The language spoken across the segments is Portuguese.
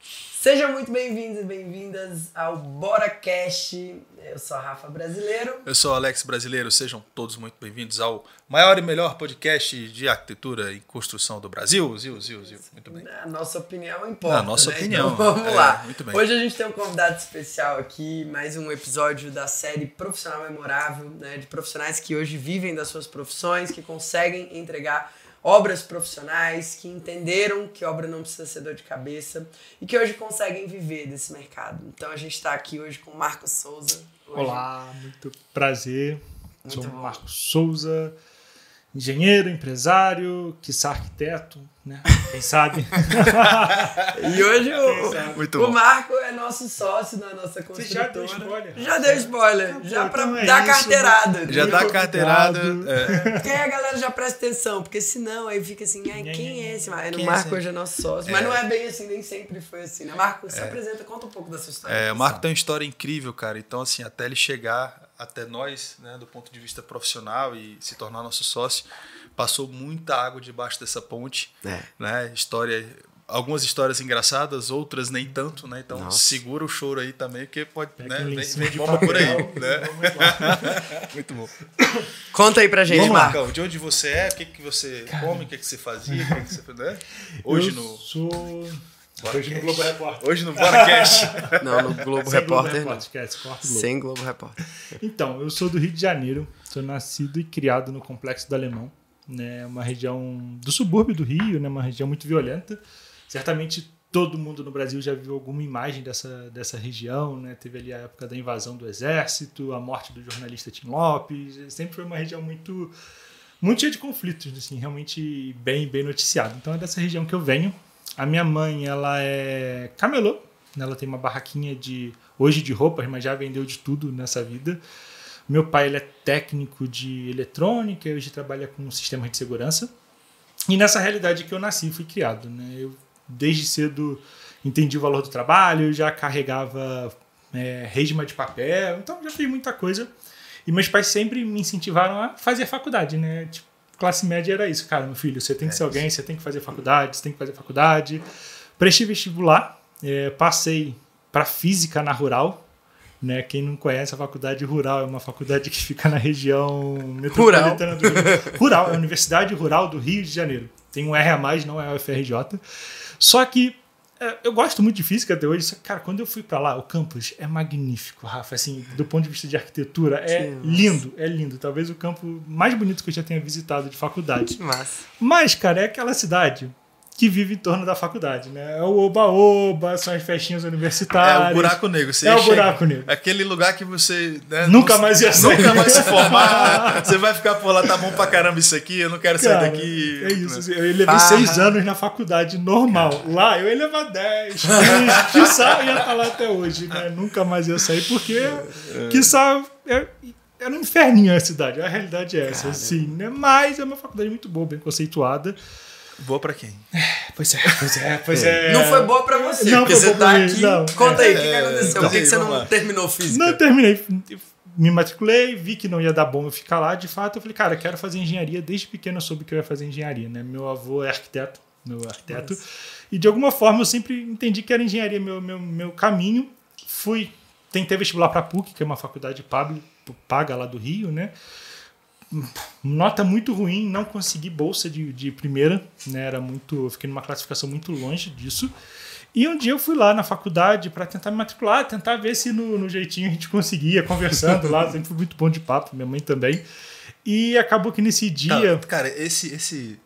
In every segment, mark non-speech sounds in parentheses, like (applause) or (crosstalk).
Sejam muito bem-vindos e bem-vindas ao Bora Cast. Eu sou a Rafa Brasileiro. Eu sou o Alex Brasileiro. Sejam todos muito bem-vindos ao maior e melhor podcast de arquitetura e construção do Brasil. Zil, zil, zil. Muito bem. A nossa opinião importa. A nossa né? opinião. Então, (laughs) vamos É, lá. muito bem. Hoje a gente tem um convidado especial aqui, mais um episódio da série Profissional Memorável, né? De profissionais que hoje vivem das suas profissões, que conseguem entregar obras profissionais, que entenderam que obra não precisa ser dor de cabeça e que hoje conseguem viver desse mercado. Então a gente está aqui hoje com o Marcos Souza. Hoje- Olá, muito prazer. Muito Sou bom. Marcos Souza, engenheiro, empresário, quiçá arquiteto, né? Quem sabe? (laughs) E hoje o, o. Marco é nosso sócio na nossa Você construtora. já deu spoiler? Já deu spoiler. Acabou, já pra então é dar isso, carteirada. Já Muito dá carteirada. é. Porque aí a galera já presta atenção, porque senão aí fica assim, ai, quem é esse? Mas o é Marco hoje é nosso sócio. Mas não é bem assim, nem sempre foi assim, né? Marco, se apresenta, conta um pouco da sua história. É, o. Marco tem uma história incrível, cara. Então, assim, até ele chegar até nós, né, do ponto de vista profissional e se tornar nosso sócio, passou muita água debaixo dessa ponte, É. né? História, algumas histórias engraçadas, outras nem tanto, né? Então, Nossa. segura o choro aí também, porque pode, Pega né? Vem, vem de bomba por aí, né? (laughs) (laughs) Muito bom. Conta aí pra gente, Vamos Marco. Marcão. De onde você é? O que, que você come? O que, que você fazia? O que, que você, né? (laughs) Hoje Eu no. sou... Hoje no. Globo Repórter. Hoje no BoraCast. Não, no Globo Sem Repórter, Globo não. Repórter, esquece, corta o Globo. Sem Globo Repórter. Então, eu sou do Rio de Janeiro, sou nascido e criado no Complexo do Alemão, né, uma região do subúrbio do Rio, né, uma região muito violenta. Certamente todo mundo no Brasil já viu alguma imagem dessa, dessa região, né? Teve ali a época da invasão do exército, a morte do jornalista Tim Lopes, sempre foi uma região muito muito cheia de conflitos, assim, realmente bem bem noticiada. Então é dessa região que eu venho. A minha mãe, ela é camelô, né, ela tem uma barraquinha de hoje de roupas, mas já vendeu de tudo nessa vida. Meu pai ele é técnico de eletrônica, hoje trabalha com sistemas de segurança. E nessa realidade que eu nasci fui criado, né? Eu desde cedo entendi o valor do trabalho, já carregava é, resma de papel, então já fiz muita coisa. E meus pais sempre me incentivaram a fazer faculdade, né? Tipo, classe média era isso, cara, meu filho, você tem que ser alguém, você tem que fazer faculdade, você tem que fazer faculdade. Prestei vestibular, é, passei para física na rural, né? Quem não conhece a faculdade rural é uma faculdade que fica na região metropolitana do Rio. Rural, é a Universidade Rural do Rio de Janeiro. Tem um R a mais, não é a UFRJ. Só que é, eu gosto muito de física até hoje, só que, cara, quando eu fui para lá, o campus é magnífico, Rafa, assim, do ponto de vista de arquitetura, é lindo, é lindo. Talvez o campo mais bonito que eu já tenha visitado de faculdade. Massa. Mas, cara, é aquela cidade que vive em torno da faculdade, né? É o oba-oba, são as festinhas É universitárias. o buraco negro. Você É o buraco negro. Aquele lugar que você. né, Nunca não- mais ia sair. Nunca mais se formar. (laughs) você vai ficar por lá, tá bom pra caramba isso aqui, eu não quero sair Cara, daqui. É isso. né? assim, Eu levei Ah. seis anos na faculdade normal. Lá eu ia levar 10, 15, (laughs) quiçá ia estar lá até hoje, né? Nunca mais ia sair, porque quiçá é, era um inferninho a cidade. A realidade é essa, assim, né? Mas é uma faculdade muito boa, bem conceituada. Boa pra quem? Pois é, pois é, pois é. Não foi boa pra você, Não porque foi você boa pra tá mim, aqui. não. Conta aí, o que, que É, aconteceu? Por que, que você não lá. terminou física? Não, terminei. Me matriculei, vi que não ia dar bom eu ficar lá. De fato, eu falei, cara, eu quero fazer engenharia. Desde pequeno eu soube que eu ia fazer engenharia, né? Meu avô é arquiteto, meu arquiteto. E de alguma forma eu sempre entendi que era engenharia meu, meu, meu caminho. Fui, tentei vestibular para PUC, que é uma faculdade paga lá do Rio, né? Nota muito ruim, não consegui bolsa de, de primeira, né? Era muito, eu fiquei numa classificação muito longe disso. E um dia eu fui lá na faculdade para tentar me matricular, tentar ver se no, no jeitinho a gente conseguia, conversando lá, (laughs) sempre fui muito bom de papo, minha mãe também. E acabou que nesse dia. Cara, cara, esse, esse,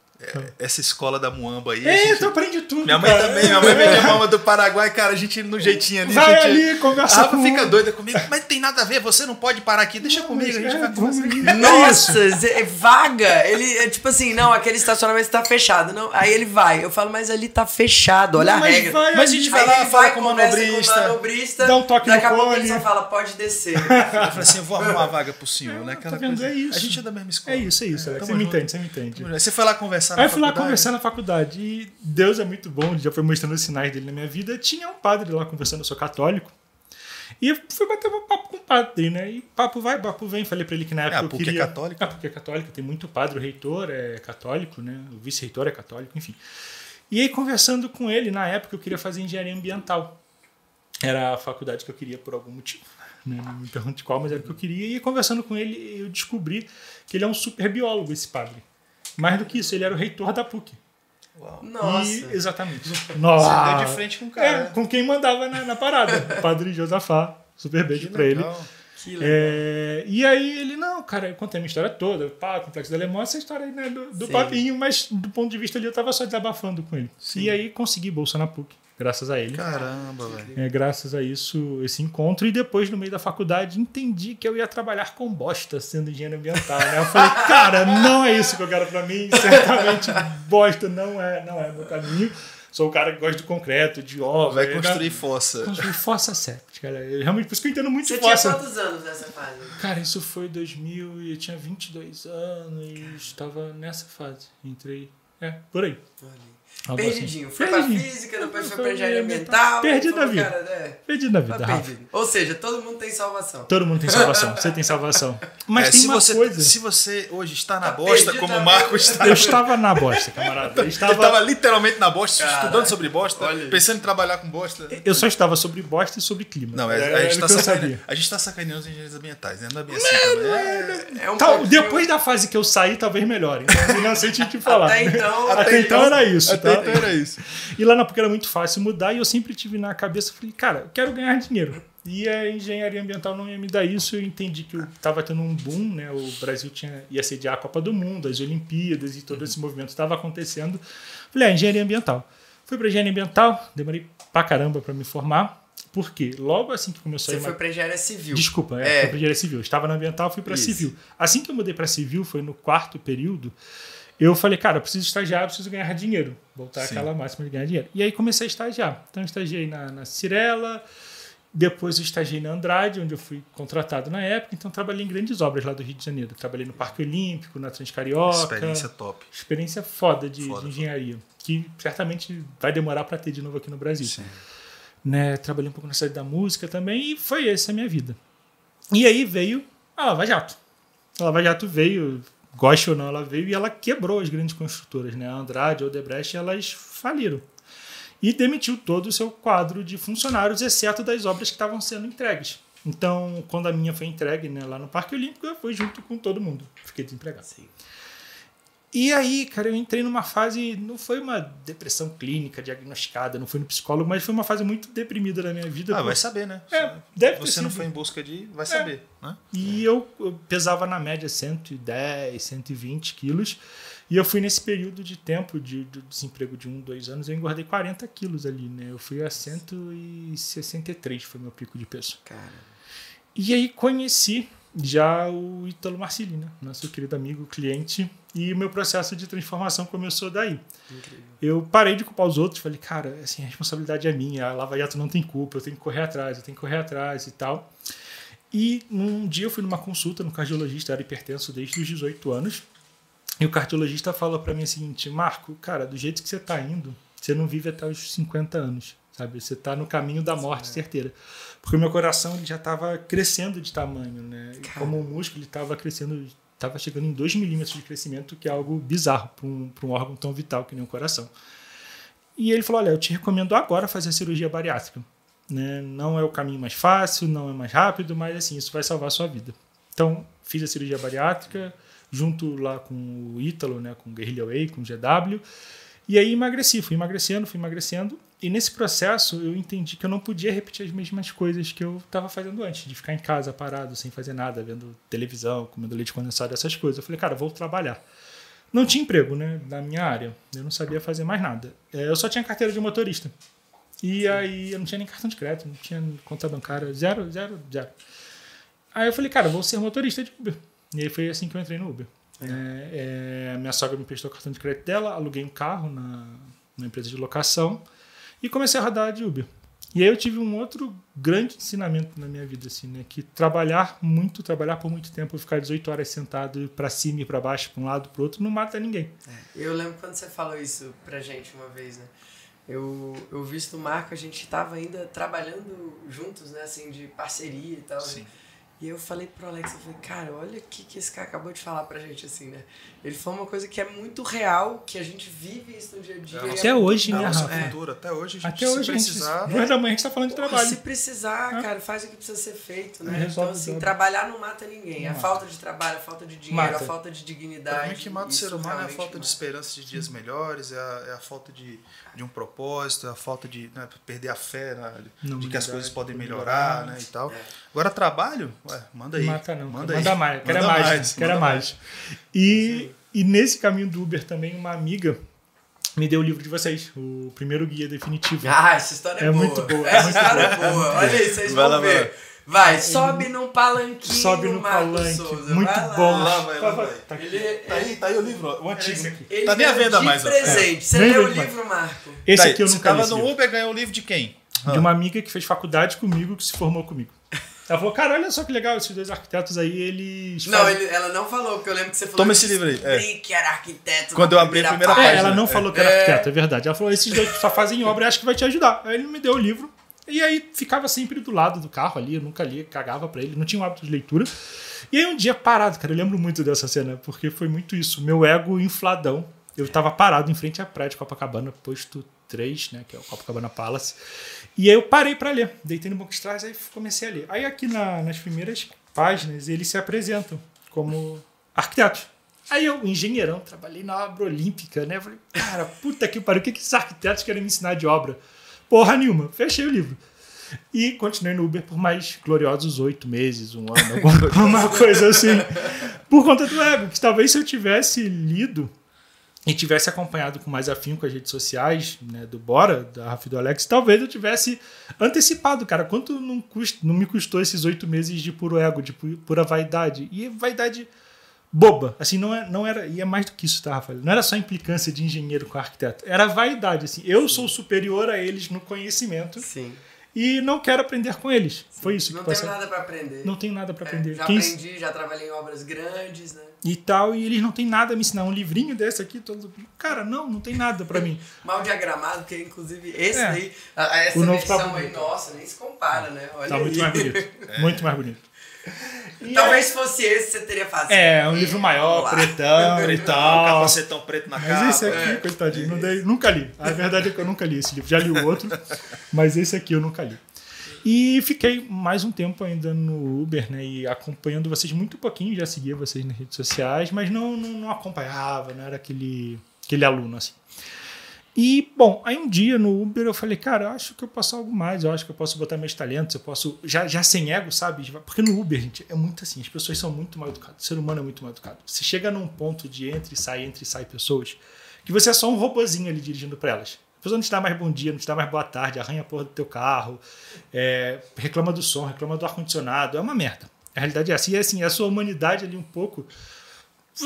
essa escola da Muamba aí. a é, gente- tu aprende tudo. Minha mãe cara. também, minha mãe veio de mama do Paraguai, cara, a gente no jeitinho ali. Vai a gente... ali, A conversa Rafa com fica doida comigo, mas tem nada a ver, você não pode parar aqui, deixa comigo, a gente É, vai conversar. Nossa, (laughs) é vaga. Ele é tipo assim, não, aquele estacionamento está fechado. Não, aí ele vai. Eu falo, mas ali tá fechado, olha Não, a mas regra. vai Mas a gente vai lá, fala com o manobrista. com o manobrista, Dá um toque daqui no a pouco ele só fala, pode descer. Eu falei assim, eu vou arrumar uma vaga pro senhor, né? Aquela tá vendo? coisa. É isso. A gente é da mesma escola. É isso, é isso. Você me entende, você me entende. Você foi lá conversar na Aí eu fui lá faculdade? conversar na faculdade e Deus é muito bom, ele já foi mostrando os sinais dele na minha vida. Tinha um padre lá conversando, eu sou católico. E eu fui bater um papo com o padre, né? E papo vai, papo vem. Falei pra ele que na época a eu PUC é queria... católica? Ah, porque é católico, tem muito padre, o reitor é católico, né? O vice-reitor é católico, enfim. E aí, conversando com ele, na época eu queria fazer engenharia ambiental. Era a faculdade que eu queria por algum motivo. Né? Não me pergunte qual, mas era o que eu queria. E conversando com ele, eu descobri que ele é um super biólogo, esse padre. Mais do que isso, ele era o reitor da PUC. Uau. Nossa. E, exatamente. Você Nossa. deu de frente com o É, cara. com quem mandava na, na parada. O (laughs) padre Josafá. Super beijo Que pra ele. legal. Que legal. É, e aí ele, não, cara, eu contei a minha história toda, pá, complexo da Alemão, essa história aí, né, do, do papinho, mas do ponto de vista ali eu tava só desabafando com ele. Sim. E aí consegui bolsa na PUC, graças a ele. Caramba, velho. É, graças a isso, esse encontro. E depois, no meio da faculdade, entendi que eu ia trabalhar com bosta sendo engenheiro ambiental. Né? Eu falei, (laughs) cara, não é isso que eu quero pra mim. Certamente, bosta não é, não é meu caminho. Sou o cara que gosta de concreto, de obra. Vai construir fossa. Construir fossa séptica. cara. Eu, realmente, por isso que eu entendo muito Você de tinha fossa. quantos anos nessa fase? Cara, isso foi 2000 e eu tinha 22 anos e estava nessa fase. Entrei. É, por aí. Algo assim. Perdidinho. Foi Perdido. pra física, depois foi pra engenharia ambiental. ambiental. Perdido na vida. Cara, é, Perdido na tá vida, Rafa. perdido. Ou seja, todo mundo tem salvação. Todo mundo tem salvação. Você tem salvação. Mas É, tem se, uma você, coisa. se você hoje está na Tá bosta, como o Marco está. (laughs) Eu estava na bosta, camarada. Eu estava, literalmente na bosta, Cara, estudando sobre bosta, pensando em trabalhar com bosta. eu só estava sobre bosta e sobre clima. Não, é, Era- a, gente tá eu sacane- a gente tá sacaneando os engenheiros ambientais, né? Não é bem assim também. É, É um Tal- pouquinho- depois da fase que eu saí, talvez melhore. Então, não sei te falar. Até então, Até então era isso, Então era isso. E lá na PUC era muito fácil mudar e eu sempre tive na cabeça, falei, cara, eu quero ganhar dinheiro. E a engenharia ambiental não ia me dar isso, eu entendi que estava tendo um boom, né? O Brasil tinha, ia sediar a Copa do Mundo, as Olimpíadas e todo esse movimento estava acontecendo. Falei, ah, engenharia ambiental. Fui para engenharia ambiental, demorei pra caramba para me formar, porque logo assim que começou Você a foi pra engenharia civil. Desculpa, é, É. fui pra engenharia civil. Eu Estava na ambiental, fui para civil. Assim que eu mudei para civil, foi no quarto período, eu falei, cara, eu preciso estagiar, eu preciso ganhar dinheiro. Voltar Sim. àquela máxima de ganhar dinheiro. E aí comecei a estagiar. Então eu estagiei na, na Cirela, depois eu estagiei na Andrade, onde eu fui contratado na época. Então trabalhei em grandes obras lá do Rio de Janeiro. Trabalhei no Parque Olímpico, na Transcarioca. Experiência top. Experiência foda de, Foda, de engenharia. Que certamente vai demorar para ter de novo aqui no Brasil né? Trabalhei um pouco na cidade da música também e foi essa a minha vida. E aí veio a Lava Jato. A Lava Jato veio, goste ou não, ela veio e ela quebrou as grandes construtoras, né? A Andrade, a Odebrecht, elas faliram. E demitiu todo o seu quadro de funcionários, exceto das obras que estavam sendo entregues. Então, quando a minha foi entregue né, lá no Parque Olímpico, eu fui junto com todo mundo. Fiquei desempregado. Sim. E aí, cara, eu entrei numa fase. Não foi uma depressão clínica diagnosticada, não foi no psicólogo, mas foi uma fase muito deprimida da minha vida. Ah, vai saber, né? É, deve ter Você não foi em busca de. Vai saber, né? E eu, eu pesava na média 110, 120 quilos. E eu fui nesse período de tempo de, de desemprego de um, dois anos, eu engordei 40 quilos ali, né? Eu fui a 163, foi meu pico de peso. Cara, E aí conheci já o Ítalo Marcili, né? Nosso querido amigo, cliente. E o meu processo de transformação começou daí. incrível. Eu parei de culpar os outros, falei, cara, assim, a responsabilidade é minha, a Lava Jato não tem culpa, eu tenho que correr atrás, eu tenho que correr atrás e tal. E um dia eu fui numa consulta no cardiologista, era hipertenso desde os 18 anos, e o cardiologista falou para mim o seguinte, Marco, cara, do jeito que você tá indo, você não vive até os 50 anos, sabe? Você tá no caminho da morte certeira. Porque o meu coração ele já estava crescendo de tamanho, né? E como o músculo ele estava crescendo, estava chegando em 2 milímetros de crescimento, que é algo bizarro para um, pra um órgão tão vital que nem o coração. E ele falou: Olha, eu te recomendo agora fazer a cirurgia bariátrica. Né? Não é o caminho mais fácil, não é mais rápido, mas assim, isso vai salvar a sua vida. Então, fiz a cirurgia bariátrica, junto lá com o Ítalo, né? com o Guerrilla Way, com o GW. E aí emagreci, fui emagrecendo, fui emagrecendo. E nesse processo eu entendi que eu não podia repetir as mesmas coisas que eu estava fazendo antes, de ficar em casa parado, sem fazer nada, vendo televisão, comendo leite condensado, essas coisas. Eu falei, cara, vou trabalhar. Não tinha emprego, né, na minha área. Eu não sabia fazer mais nada. É, Eu só tinha carteira de motorista. E aí eu não tinha nem cartão de crédito, não tinha conta bancária, zero, zero, zero. Aí eu falei, cara, vou ser motorista de Uber. E aí foi assim que eu entrei no Uber. É, é, minha sogra me prestou o cartão de crédito dela, aluguei um carro na, na empresa de locação e comecei a rodar de Uber. E aí eu tive um outro grande ensinamento na minha vida, assim, né? Que trabalhar muito, trabalhar por muito tempo, ficar 18 horas sentado para cima e para baixo, para um lado para outro, não mata ninguém. Eu lembro quando você falou isso pra gente uma vez, né? Eu, eu visto o Marco, a gente tava ainda trabalhando juntos, né? Assim, de parceria e tal. Sim. E eu falei pro Alex, eu falei, cara, olha o que, que esse cara acabou de falar pra gente, assim, né? Ele falou uma coisa que é muito real, que a gente vive isso no dia a dia. É, Até é hoje, É né, nossa Rafa? cultura, até hoje a gente Até se hoje, precisar. a gente, duas da manhã a gente tá falando de Porra, trabalho. Se precisar, É. cara, faz o que precisa ser feito, né? Então, assim, tudo. trabalhar não mata ninguém. Não a mata. falta de trabalho, a falta de dinheiro, Mata. a falta de Pra dignidade. mim, o que mata o ser humano é a falta de mata. esperança de dias melhores, é a, é a falta de, de um propósito, é a falta de né, perder a fé né, de que as coisas podem pode melhorar, melhorar. né, e tal. É. Agora, trabalho, ué, manda aí. Mata não. Manda, Manda, aí. mais. Quero Manda mais. Quero manda mais. E, e nesse caminho do Uber também, uma amiga me deu o livro de vocês, o primeiro guia definitivo. Ah, essa história é, É boa. muito boa, é Essa muito história boa. é boa. Olha aí, vocês Vai vão lá, ver. Vai, sobe num palanquinho, Sobe no Marcos palanque. Souza. Muito vai bom. Lá vai, lá vai. Tá. Ele, Tá aí, tá aí o livro, ó, o antigo. esse aqui. ele Tá nem à deu venda mais, presente. Você Nem leu o mais. livro, Marco? Esse Tá aí, aqui eu você nunca li. tava esse no. Uber, ganhou um livro de quem? De uma amiga que fez faculdade comigo, que se formou comigo. Ela falou, cara, olha só que legal, esses dois arquitetos aí, eles Não, fazem- ele- ela não falou, porque eu lembro que você falou Toma esse livro aí, é. que era arquiteto. Quando na eu abri a primeira É, página. ela não É. falou que era É. arquiteto, é verdade. Ela falou, esses dois só fazem obra e acho que vai te ajudar. Aí ele me deu o livro. E aí ficava sempre do lado do carro ali, eu nunca lia, cagava pra ele, não tinha um hábito de leitura. E aí um dia parado, cara, eu lembro muito dessa cena, porque foi muito isso. Meu ego infladão. Eu tava parado em frente à praia de Copacabana, posto 3, né, que é o Copacabana Palace. E aí eu parei pra ler, deitei no banco de trás, aí comecei a ler. Aí aqui na- nas primeiras páginas eles se apresentam como arquitetos. Aí eu, engenheirão, trabalhei na obra olímpica, né? Falei, cara, puta que pariu, o que, que esses arquitetos querem me ensinar de obra? Porra nenhuma. Fechei o livro. E continuei no Uber por mais gloriosos oito meses, um ano, alguma (laughs) (laughs) alguma coisa assim. Por conta do ego, que talvez se eu tivesse lido e tivesse acompanhado com mais afinco as redes sociais, né, do Bora, da Rafa e do Alex, talvez eu tivesse antecipado, cara. Quanto não, não me custou esses oito meses de puro ego, de pu- pura vaidade? E vaidade boba. Assim, não, é, não era. E é mais do que isso, tá, Rafael? Não era só implicância de engenheiro com arquiteto. Era vaidade. Assim, eu sou superior a eles no conhecimento Sim. E não quero aprender com eles. Foi isso Não que tenho passou. nada pra aprender. Não tenho nada pra É, aprender. já Quem- aprendi, já trabalhei em obras grandes, né? E tal, e eles não têm nada a me ensinar. Um livrinho desse aqui, todo. Cara, não, não tem nada pra mim. (laughs) Mal diagramado, porque inclusive esse É. daí, a- a- essa O novo tá versão aí, nossa, nem se compara, né? Olha Tá muito aí. mais bonito. (laughs) Muito mais bonito. (laughs) E Talvez se fosse esse, você teria fácil. É, um livro maior, Vamos lá. pretão e (laughs) Pretão, tal. capacetão preto na capa. Mas esse aqui, coitadinho, não dei, nunca li. A verdade é que eu nunca li esse livro. Já li o outro, (laughs) mas esse aqui eu nunca li. E fiquei mais um tempo ainda no Uber, né? E acompanhando vocês muito pouquinho, já seguia vocês nas redes sociais, mas não, não, não acompanhava, não era aquele, aquele aluno assim. E, bom, aí um dia no Uber eu falei, cara, eu acho que eu posso algo mais, eu acho que eu posso botar meus talentos, eu posso. Já, já sem ego, sabe? Porque no Uber, gente, é muito assim, as pessoas são muito mal educadas, o ser humano é muito mal educado. Você chega num ponto de entre e sai, entre e sai pessoas, que você é só um robozinho ali dirigindo pra elas. A pessoa não te dá mais bom dia, não te dá mais boa tarde, arranha a porra do teu carro, é, reclama do som, reclama do ar-condicionado, é uma merda. A realidade é assim, e assim, a sua humanidade ali um pouco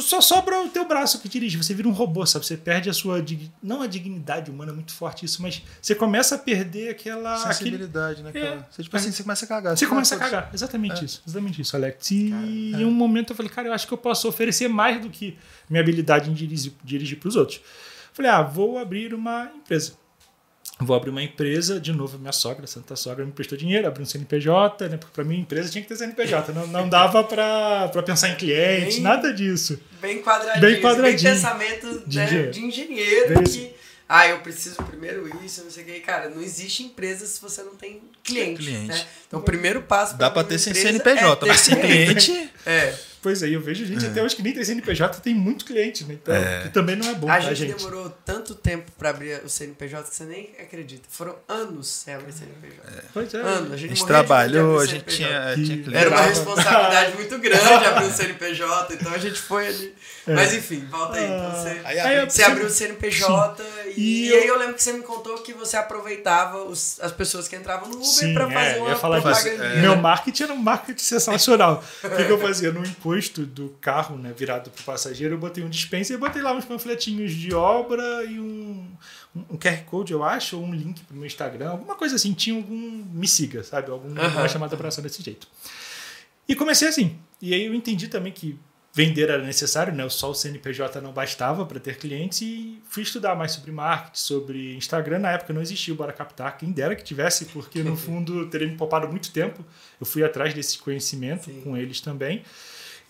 só sobra o teu braço que dirige. Você vira um robô, sabe? Você perde a sua. dig- Não a dignidade humana, é muito forte isso, mas você começa a perder aquela. aquele- Sensibilidade, né? É. Você, tipo assim, você começa a cagar. Você fala, começa a "Putz, cagar. Exatamente isso. Exatamente isso, Alex. E é. em um momento eu falei, cara, eu acho que eu posso oferecer mais do que minha habilidade em dirigir, dirigir para os outros. Falei, ah, vou abrir uma empresa. Vou abrir uma empresa, de novo, minha sogra, Santa Sogra, me prestou dinheiro, abri um CNPJ, né? Porque pra mim, empresa tinha que ter CNPJ. Não, não dava pra, pra pensar em cliente, Bem- nada disso. Bem quadradinho. Bem Bem quadradinho. pensamento De né, engenheiro. de engenheiro Bem que. Ah, eu preciso primeiro isso, não sei o que. Cara, não existe empresa se você não tem cliente. Cliente. Né? Então, o primeiro passo Dá pra abrir ter sem CNPJ, é ter mas sem cliente. (laughs) É. Pois é, eu vejo gente até hoje que nem tem CNPJ, tem muito cliente, né? Então, que também não é bom, A gente, gente? demorou tanto tempo pra abrir o CNPJ que você nem acredita. Foram anos sem abrir CNPJ. Pois é. Anos. A A gente, gente morria de trabalhou, a gente tinha, tinha cliente. Era uma responsabilidade (laughs) muito grande abrir um CNPJ, então a gente foi ali. Mas enfim, volta aí. Então você, Aí você abriu o CNPJ e, E e eu- aí eu lembro que você me contou que você aproveitava os- as pessoas que entravam no Uber pra é, fazer eu uma falar disso. propagandinha. Meu marketing era um marketing sensacional. O que, que eu (laughs) fazia? No imposto do carro, né, virado pro passageiro, eu botei um dispenser e botei lá uns panfletinhos de obra e um, um- QR Code, eu acho, ou um link pro meu Instagram, alguma coisa assim. Tinha algum. Me siga, sabe? Alguma Aham. chamada pra ação desse jeito. E comecei assim. E aí eu entendi também que vender era necessário, né? Só o CNPJ não bastava para ter clientes e fui estudar mais sobre marketing, sobre Instagram. Na época não existia o Bora Captar, quem dera que tivesse, porque no (laughs) fundo teria me poupado muito tempo. Eu fui atrás desse conhecimento Sim. com eles também.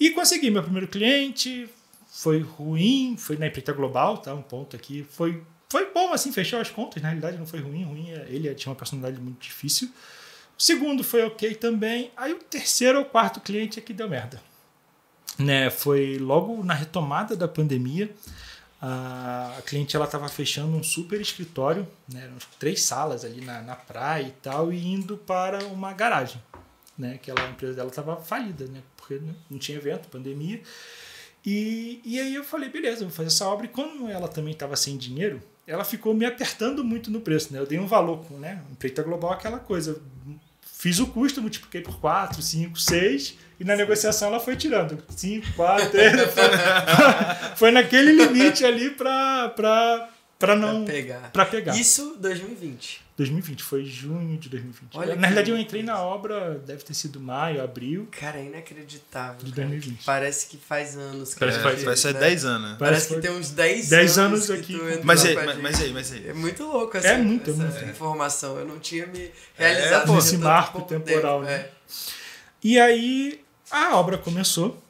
E consegui meu primeiro cliente, foi ruim, foi na empresa global, tá? Um ponto aqui. Foi, foi bom, assim, fechou as contas, na realidade não foi ruim, ruim. é- Ele tinha uma personalidade muito difícil. O segundo foi ok também. Aí o terceiro ou quarto cliente é que deu merda né, foi logo na retomada da pandemia. A, cliente ela estava fechando um super escritório, né, eram três salas ali na, na praia e tal, e indo para uma garagem, né, que a empresa dela estava falida, né, porque não tinha evento, pandemia. E, e aí eu falei, beleza, vou fazer essa obra. E como ela também estava sem dinheiro, ela ficou me apertando muito no preço, né? Eu dei um valor né? Empreita global aquela coisa. Fiz o custo, multipliquei por 4, 5, 6, e na negociação ela foi tirando 5, 4, 3. Foi, naquele limite ali para para para não Pra pegar. para pegar. Isso 2020. 2020 foi junho de 2020. Olha na que realidade eu entrei na obra, deve ter sido maio, abril. Cara, é inacreditável. De cara. 2020. Parece que faz anos. que Parece que faz- vai ser né? 10 anos, né? Parece Foi que tem uns 10, 10 anos, aqui Mas aí, mas, mas aí, mas aí. É muito louco essa, É muito, essa muito. informação. Eu não tinha me realizado pô, nisso esse há tanto marco temporal, tempo, né? é. E aí a obra começou.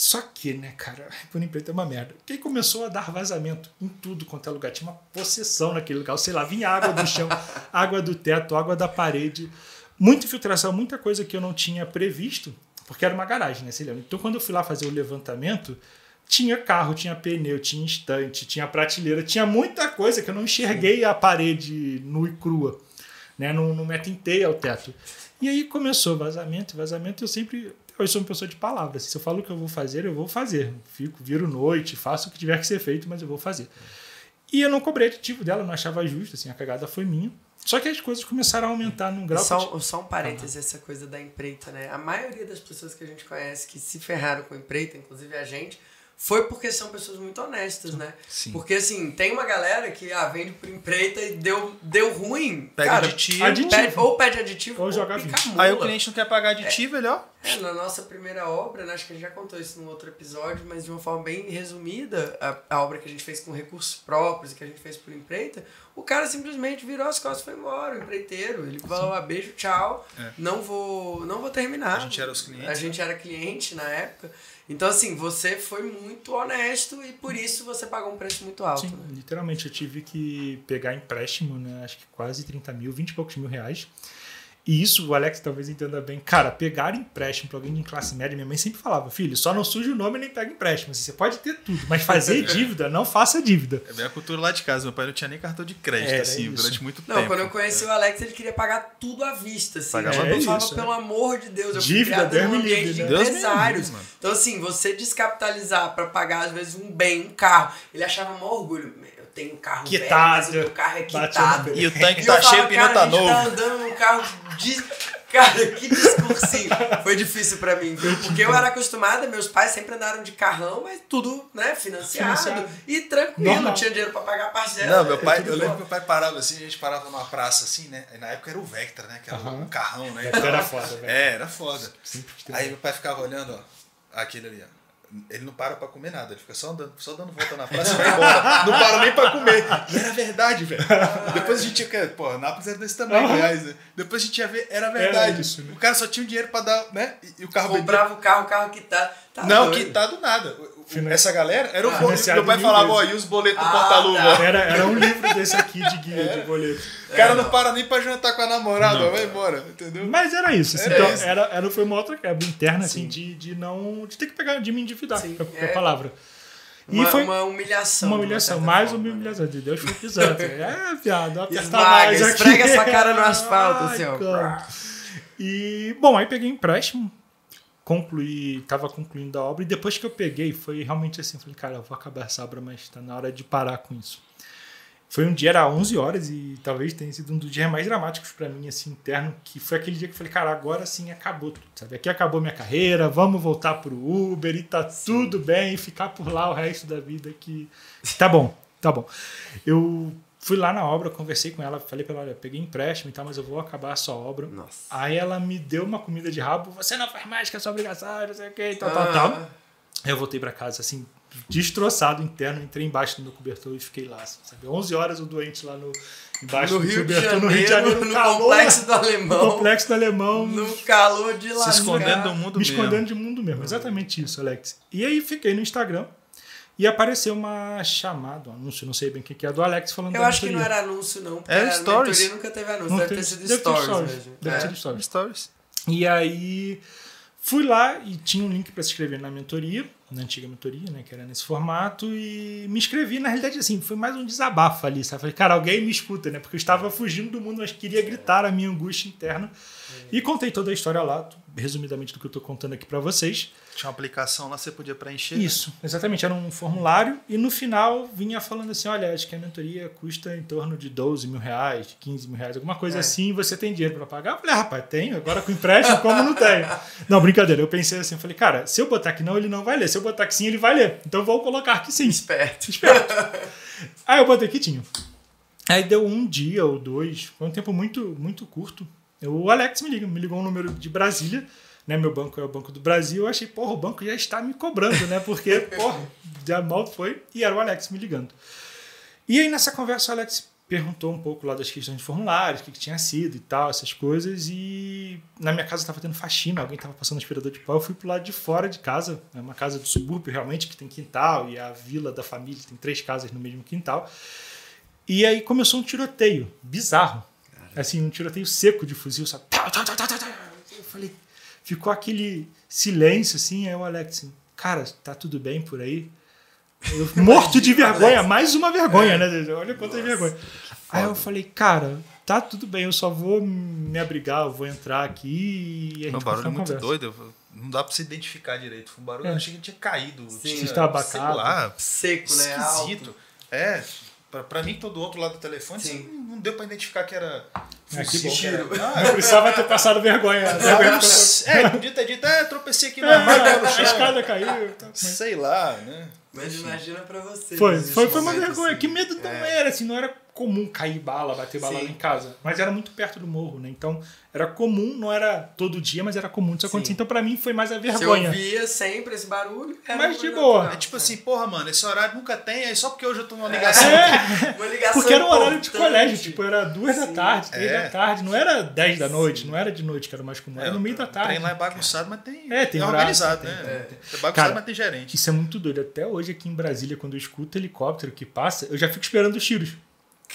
Só que, né, cara, (laughs) por empreita é uma merda. Quem começou a dar vazamento em tudo quanto é lugar. Tinha uma possessão naquele lugar. Sei lá, vinha água do chão, (laughs) água do teto, água da parede. Muita infiltração, muita coisa que eu não tinha previsto, porque era uma garagem, né? Você lembra? Então, quando eu fui lá fazer o levantamento, tinha carro, tinha pneu, tinha estante, tinha prateleira, tinha muita coisa que eu não enxerguei a parede nua e crua, né? Não, não me atentei ao teto. E aí começou vazamento, vazamento. Eu sempre. Eu sou uma pessoa de palavras. Se eu falo o que eu vou fazer, eu vou fazer. Fico, viro noite, faço o que tiver que ser feito, mas eu vou fazer. E eu não cobrei aditivo dela, não achava justo, assim, a cagada foi minha. Só que as coisas começaram a aumentar num grau. que eu Só, só um parêntese, essa coisa da empreita, né? A maioria das pessoas que a gente conhece que se ferraram com empreita, inclusive a gente, foi porque são pessoas muito honestas, né? Sim. Porque assim, tem uma galera que ah, vende por empreita e deu, deu ruim. Pega cara, aditivo. aditivo. pede- ou pede aditivo Ou ou, joga pica vinho. mula. Aí o cliente não quer pagar aditivo, ele, ó. É, na nossa primeira obra, né, acho que a gente já contou isso num outro episódio, mas de uma forma bem resumida, a, a obra que a gente fez com recursos próprios, que a gente fez por empreita, o cara simplesmente virou as costas e foi embora, o empreiteiro. Ele falou, ah, beijo, tchau, É. não vou não vou terminar. A gente era os clientes, A gente era cliente na época. Então, assim, você foi muito honesto e por isso você pagou um preço muito alto. Sim, né? literalmente eu tive que pegar empréstimo, né? Acho que quase 30 mil, 20 e poucos mil reais. E isso, o Alex talvez entenda bem. Cara, pegar empréstimo para alguém de classe média, minha mãe sempre falava, filho, só não suje o nome nem pega empréstimo. Você pode ter tudo, mas fazer (laughs) dívida, não faça dívida. É bem a cultura lá de casa. Meu pai não tinha nem cartão de crédito, Era assim, isso. durante muito Não, tempo. quando eu conheci o Alex, ele queria pagar tudo à vista, assim. Pagava eu tudo. falava, Isso, pelo amor de Deus, eu fui Dívida, criado Deus num ambiente livre, de né? Deus empresários. livre, então, assim, você descapitalizar pra pagar, às vezes, um bem, um carro, ele achava maior orgulho. Eu tenho um carro velho, mas o Quitado. carro é quitado. E o tanque E tá eu cheio, o pneu tá a gente novo. tá andando num carro de... Cara, que discursinho. Foi difícil pra mim, viu? Porque eu era acostumada, meus pais sempre andaram de carrão, mas tudo, né, financiado. Financiado. E tranquilo, Normal. tinha dinheiro pra pagar a parcela. Não, meu pai, Tudo eu lembro que meu pai parava assim, a gente parava numa praça assim, né? E na época era o Vectra, né? Que era Aham. um carrão, né? Vectra era foda, velho. É, era foda. Tem- Aí meu pai ficava olhando, ó, aquele ali, ó. Ele não para pra comer nada, ele fica só andando, só dando volta na praça e vai embora. Não para nem pra comer. E era verdade, velho. Depois a gente ia. que- Pô, Nápoles era desse tamanho, Aham. reais, né? Depois a gente ia ver, era verdade. isso, né? O cara só tinha o dinheiro pra dar, né? E, e o carro. Comprava o carro, o carro quitado. Tá Não, doido. quitado nada. O- o- Finan- Essa galera era o Ah, boleto. Meu pai falava, ó, e os boletos do Ah, porta-luva? tá. Era, era um livro desse aqui de guia de boleto. O cara É, não para nem pra jantar com a namorada, Não. vai embora, entendeu? Mas era isso. assim, Era então, isso. Era, era, foi uma outra quebra interna, assim, Sim. de, de não. de ter que pegar, de me endividar, Sim, é a palavra. Uma, e foi uma humilhação. uma de humilhação, certa mais forma, uma né? humilhação. De Deus foi pisando. é, viado, aperta Esmaga, mais aqui. esfrega sua cara no asfalto, Ai, assim, cara. E, bom, aí peguei empréstimo, concluí, tava concluindo a obra, e depois que eu peguei, foi realmente assim, falei, cara, eu vou acabar essa obra, mas tá na hora de parar com isso. Foi um dia, era 11 horas, e talvez tenha sido um dos dias mais dramáticos para mim, assim, interno, que foi aquele dia que eu falei, cara, agora sim acabou tudo, sabe? Aqui acabou minha carreira, vamos voltar pro Uber e tá tudo bem, e ficar por lá o resto da vida que tá bom, tá bom. Eu fui lá na obra, conversei com ela, falei pra ela, olha, peguei empréstimo e tal, mas eu vou acabar a sua obra. Nossa. Aí ela me deu uma comida de rabo, você não faz mais que é sua obrigação, não sei o que, tal, Ah, tal, tal. Aí eu voltei pra casa, assim, destroçado interno, entrei embaixo do meu cobertor e fiquei lá, assim, sabe? 11 horas o doente lá no, embaixo No do Rio de cobertor, Janeiro, no Rio de Janeiro, no calor, Complexo do no Alemão, complexo do Alemão, no calor de lá. Se escondendo do mundo me mesmo. escondendo de mundo mesmo. Exatamente isso, Alex. E aí fiquei no Instagram e apareceu uma chamada, um anúncio, não sei bem o que que é, do Alex falando Eu da acho que não mentoria. era anúncio, não. Porque Era a stories. mentoria nunca teve anúncio. Não deve ter sido deve stories, stories, mesmo. deve É. ter stories. Stories. E aí fui lá e tinha um link para se inscrever na mentoria, na antiga mentoria, né, que era nesse formato, e me inscrevi. Na realidade, assim, foi mais um desabafo ali, sabe? Falei, cara, alguém me escuta, né? Porque eu estava fugindo do mundo, mas queria gritar a minha angústia interna. E contei toda a história lá, resumidamente do que eu tô contando aqui para vocês. Tinha uma aplicação lá, você podia preencher. Isso, exatamente. Era um formulário e no final vinha falando assim: olha, acho que a mentoria custa em torno de 12 mil reais, de 15 mil reais, alguma coisa É. assim, você tem dinheiro para pagar? Eu falei, ah, rapaz, tenho, agora com empréstimo, como não tenho? (laughs) Não, brincadeira. Eu pensei assim, falei, cara, se eu botar que não, ele não vai ler. Se eu botar que sim, ele vai ler. Então vou colocar que sim. Esperto. Esperto. Aí eu botei que tinha. Aí deu um dia ou dois, foi um tempo muito, muito curto. O Alex me liga, me ligou um número de Brasília, né? Meu banco é o Banco do Brasil. Eu achei, porra, o banco já está me cobrando, né? Porque, porra, já mal foi. E era o Alex me ligando. E aí nessa conversa o Alex perguntou um pouco lá das questões de formulários, o que, que tinha sido e tal, essas coisas. E na minha casa estava tendo faxina, alguém estava passando aspirador de pó. Eu fui pro lado de fora de casa, é uma casa do subúrbio realmente, que tem quintal, e a vila da família tem três casas no mesmo quintal. E aí começou um tiroteio bizarro. Assim, um tiroteio seco de fuzil, sabe? Eu falei, ficou aquele silêncio assim, aí o Alex cara, tá tudo bem por aí? Eu, morto de vergonha, mais uma vergonha, né? Olha quanta vergonha. Aí eu falei, cara, tá tudo bem, eu só vou me abrigar, eu vou entrar aqui e a gente barulho é muito conversa. doido. Não dá pra se identificar direito. Foi um barulho. É. Eu achei que tinha caído. Sim, tinha, estava sei lá, Seco, né? esquisito. Alto. É, pra, pra mim, todo outro lado do telefone, Sim. assim, não deu pra identificar que era que fuzil, bom. que era- Ah, eu precisava ter passado vergonha. Sei. É, podia ter dito, é, tropecei aqui no É, a escada caiu. tá, mas- Sei lá, né? Mas imagina pra você. Foi, foi, foi uma vergonha. assim. Que medo não É. era, assim, não era comum cair bala, bater bala Sim. lá em casa. Mas era muito perto do morro, né? Então era comum, não era todo dia, mas era comum isso acontecer. Sim. Então pra mim foi mais a Você vergonha. ouvia sempre esse barulho. Era Mas de boa. natural. É tipo assim, porra, mano, esse horário nunca tem, aí só porque hoje eu tô numa ligação. É, (laughs) Uma ligação porque era um horário de colégio, tipo, era duas da Sim. tarde, três É. da tarde, não era dez da noite, não era de noite que era mais comum, era no meio da tarde. trem lá é bagunçado, mas tem. É, tem é horário, organizado, tem- né? tem- É bagunçado, Cara, mas tem gerente. Isso é muito doido. Até hoje aqui em Brasília, quando eu escuto helicóptero que passa, eu já fico esperando os tiros.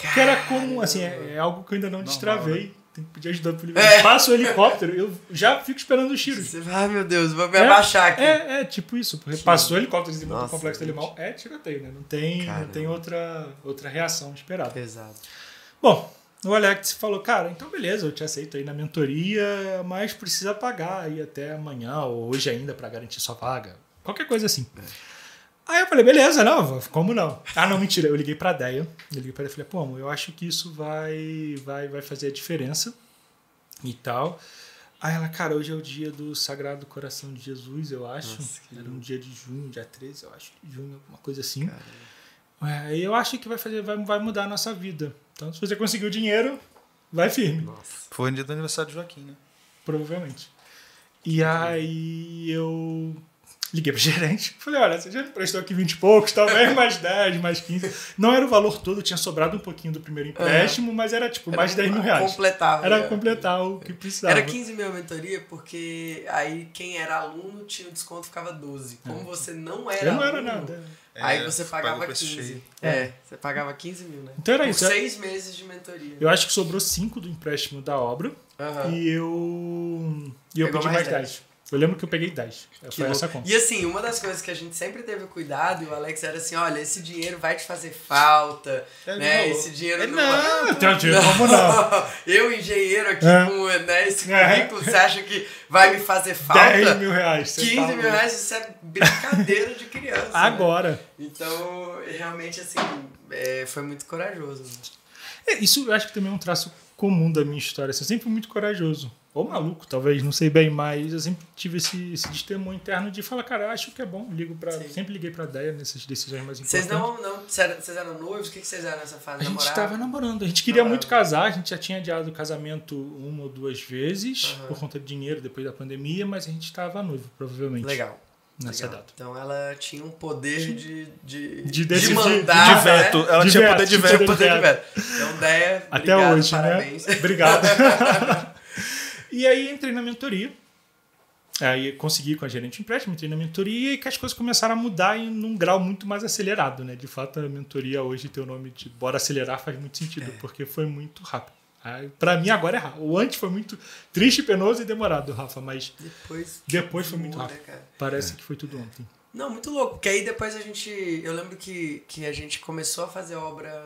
Que era comum, assim, é, é algo que eu ainda não Normal, destravei. Tem que pedir ajuda pro É. Passa o helicóptero, eu já fico esperando os tiros. Você vai, ai meu Deus, vou me É, abaixar aqui. É, é, tipo isso. Porque passou o helicóptero em cima do Nossa, complexo do gente. alemão, é tiroteio, né? Não tem, não tem outra, outra reação esperada. Pesado. Bom, o Alex falou, cara, então beleza, eu te aceito aí na mentoria, mas precisa pagar aí até amanhã ou hoje ainda pra garantir sua vaga. Qualquer coisa assim. Aí eu falei, beleza, não, como não? Ah, não, mentira. Eu liguei pra Deia. Eu liguei pra ela e falei, pô, amor, eu acho que isso vai, vai, vai fazer a diferença e tal. Aí ela, cara, hoje é o dia do Sagrado Coração de Jesus, eu acho. Nossa, Era um dia de junho, dia 13, eu acho, de junho, alguma coisa assim. É, eu acho que vai fazer, vai, vai mudar a nossa vida. Então, se você conseguir o dinheiro, vai firme, Nossa. Foi no dia do aniversário de Joaquim, né? provavelmente. E aí eu liguei pro gerente, falei, olha, você já me prestou aqui 20 e poucos, talvez (laughs) mais 10, mais 15. Não era o valor todo, tinha sobrado um pouquinho do primeiro empréstimo, mas era tipo mais de 10 mil reais. Completava. Era né? completar o que precisava. Era 15 mil a mentoria, porque aí quem era aluno tinha o desconto, ficava 12. Como você não era É. Eu não era aluno, nada. Aí É, você paga pagava o preço 15. cheio. É, você pagava 15 mil, né? Então era Por isso. seis meses de mentoria. Eu acho que sobrou 5 do empréstimo da obra Aham. e eu, e eu Pegou pedi mais mais 10. Eu lembro que eu peguei 10. Que Foi essa conta. E assim, uma das coisas que a gente sempre teve cuidado, e o Alex era assim, olha, esse dinheiro vai te fazer falta, Ele né? Esse dinheiro Ele não, vai... Ah, tem dinheiro, (laughs) como não? (laughs) Eu, engenheiro aqui É. com né, esse É. currículo, você acha que vai me fazer 10 falta? mil reais. você 15 tá mil reais, isso é brincadeira de criança. né? Agora. Então, realmente, assim, é, foi muito corajoso. É, isso eu acho que também é um traço comum da minha história. assim, Eu sempre fui muito corajoso. Ou maluco, talvez, não sei bem, mas eu sempre tive esse, esse destemmão interno de falar, cara, acho que é bom. Ligo pra, Sim. sempre liguei pra Deia nessas decisões mais Vocês importantes. não, não vocês eram- vocês noivos? O que que vocês eram nessa fase? A gente estava namorando. A gente queria muito casar. A gente já tinha adiado o casamento uma ou duas vezes por conta de dinheiro depois da pandemia, mas a gente estava noivo, provavelmente. Legal. nessa Legal. data. Então ela tinha um poder de, de, De decidir- mandar, de veto. né? Ela De tinha veto, poder de de veto. Poder de veto. Então, Deia, Até obrigado, hoje, parabéns. né? Obrigado. (laughs) e aí entrei na mentoria. Aí consegui com a gerente de empréstimo, entrei na mentoria e que as coisas começaram a mudar em num grau muito mais acelerado, né? De fato, a mentoria hoje tem o nome de Bora Acelerar faz muito sentido, porque foi muito rápido. Pra mim agora é rápido. O antes foi muito triste, penoso e demorado, Rafa, mas Depois, depois foi muito muda, rápido. cara. Parece que foi tudo ontem. Não, muito louco. Porque aí depois a gente. Eu lembro que, que a gente começou a fazer obra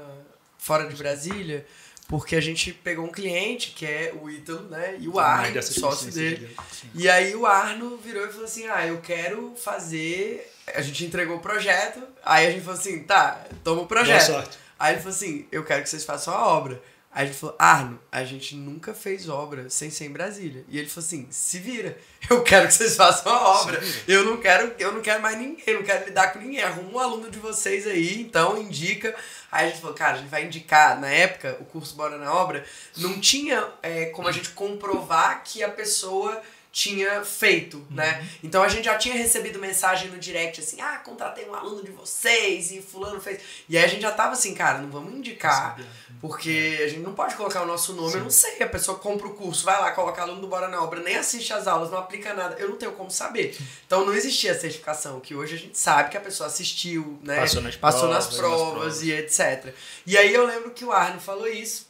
fora de Brasília, porque a gente pegou um cliente, que é o Ítalo, né? E o Arno, sócio dele. E aí o Arno virou e falou assim: Ah, eu quero fazer. A gente entregou o projeto. Aí a gente falou assim: tá, toma o projeto. Boa sorte. Aí ele falou assim: eu quero que vocês façam a obra. Aí gente falou: Arno, a gente nunca fez obra sem ser em Brasília. E ele falou assim: se vira, (laughs) eu quero que vocês façam a obra. Eu não quero, eu não quero mais ninguém, eu não quero lidar com ninguém. Arruma um aluno de vocês aí, então indica. Aí a gente falou, cara, a gente vai indicar, na época, o curso Bora na Obra, não tinha é, como a gente comprovar que a pessoa tinha feito, né? Então a gente já tinha recebido mensagem no direct assim, ah, contratei um aluno de vocês e fulano fez. E aí a gente já tava assim, cara, não vamos indicar, porque a gente não pode colocar o nosso nome, eu não sei, a pessoa compra o curso, vai lá, coloca aluno do Bora na Obra, nem assiste as aulas, não aplica nada, eu não tenho como saber. Então não existia a certificação, que hoje a gente sabe que a pessoa assistiu, né? Passou nas Passou nas provas, provas, nas provas. e etc. E aí eu lembro que o Arno falou isso,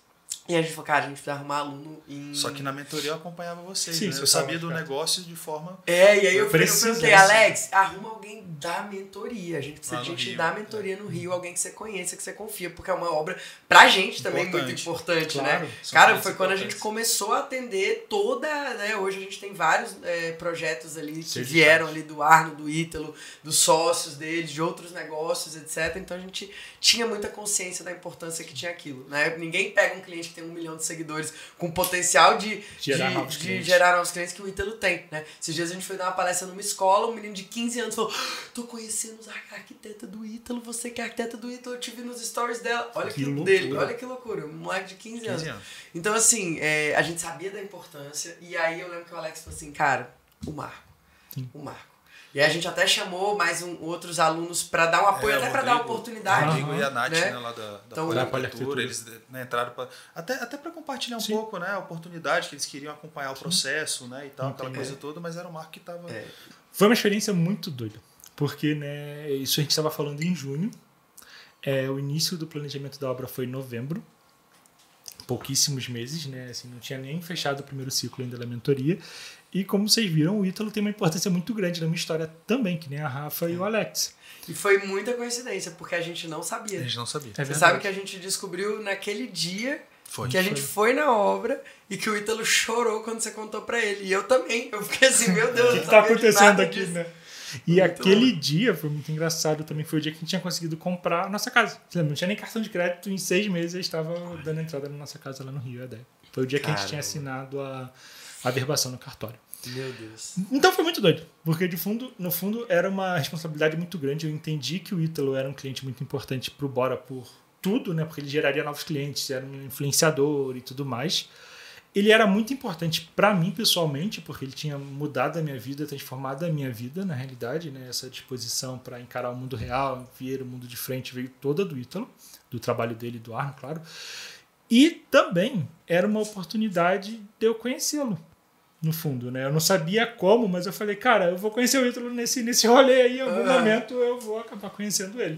e a gente falou, cara, a gente precisa arrumar aluno em... Só que na mentoria eu acompanhava vocês. Sim, né? você Eu sabia do perto. negócio de forma. É, e aí eu, eu perguntei, né? Alex, arruma alguém da mentoria. A gente precisa de gente Rio, da é. mentoria no Rio, alguém que você conheça, que você confia, porque é uma obra pra gente também muito Importante. importante, Claro, né? Cara, foi quando a gente começou a atender toda, né? Hoje a gente tem vários é, projetos ali que vieram ali do Arno, do Ítalo, dos sócios deles, de outros negócios, etc. Então a gente tinha muita consciência da importância que tinha aquilo, né? Ninguém pega um cliente que tem um milhão de seguidores com potencial de Gerar de, novos de clientes. gerar novos clientes que o Ítalo tem, né? Esses dias a gente foi dar uma palestra numa escola, um menino de 15 anos falou: "Ah, tô conhecendo a arquiteta do Ítalo, você que é arquiteta do Ítalo, eu te vi nos stories dela. Olha Que que, loucura. dele, olha que loucura, um moleque de 15, 15 anos. anos. Então, assim, é, a gente sabia da importância, e aí eu lembro que o Alex falou assim, cara, o Marco. Sim. O Marco. E a gente até chamou mais um, outros alunos pra dar um apoio, É, até o pra dar oportunidade. O Rodrigo e a Nath, né? né, lá da, da Então, eles né, entraram pra, até, até para compartilhar um Sim. pouco, né, a oportunidade que eles queriam acompanhar o processo, né, e tal, aquela Entendi. coisa toda, mas era o Marco que tava É. Foi uma experiência muito doida, porque né, isso a gente estava falando em junho. É, o início do planejamento da obra foi em novembro, pouquíssimos meses, né? Assim, não tinha nem fechado o primeiro ciclo ainda da mentoria. E como vocês viram, o Ítalo tem uma importância muito grande na minha história também, que nem a Rafa e o Alex. E foi muita coincidência, porque a gente não sabia. a gente não sabia. É Você sabe que a gente descobriu naquele dia Foi. que a gente foi na obra e que o Ítalo chorou quando você contou pra ele. E eu também. Eu fiquei assim, meu (laughs) Deus, O que sabia de acontecendo aqui, disso. né? E Muito aquele louco. dia foi muito engraçado também. Foi o dia que a gente tinha conseguido comprar a nossa casa. Não tinha nem cartão de crédito. Em seis meses eu estava dando entrada na nossa casa lá no Rio, a ideia. Foi o dia que a gente tinha Caramba. assinado a, a verbação no cartório. Meu Deus. Então foi muito doido, porque de fundo, no fundo era uma responsabilidade muito grande. Eu entendi que o Ítalo era um cliente muito importante pro Bora por tudo, né? Porque ele geraria novos clientes, era um influenciador e tudo mais. Ele era muito importante para mim pessoalmente, porque ele tinha mudado a minha vida, transformado a minha vida, na realidade, né? Essa disposição para encarar o mundo real, ver o mundo de frente veio toda do Ítalo, do trabalho dele e do Arno, claro. E também era uma oportunidade de eu conhecê-lo no fundo, né? Eu não sabia como, mas eu falei, cara, eu vou conhecer o Ítalo nesse, nesse rolê aí, em algum Ah. momento eu vou acabar conhecendo ele.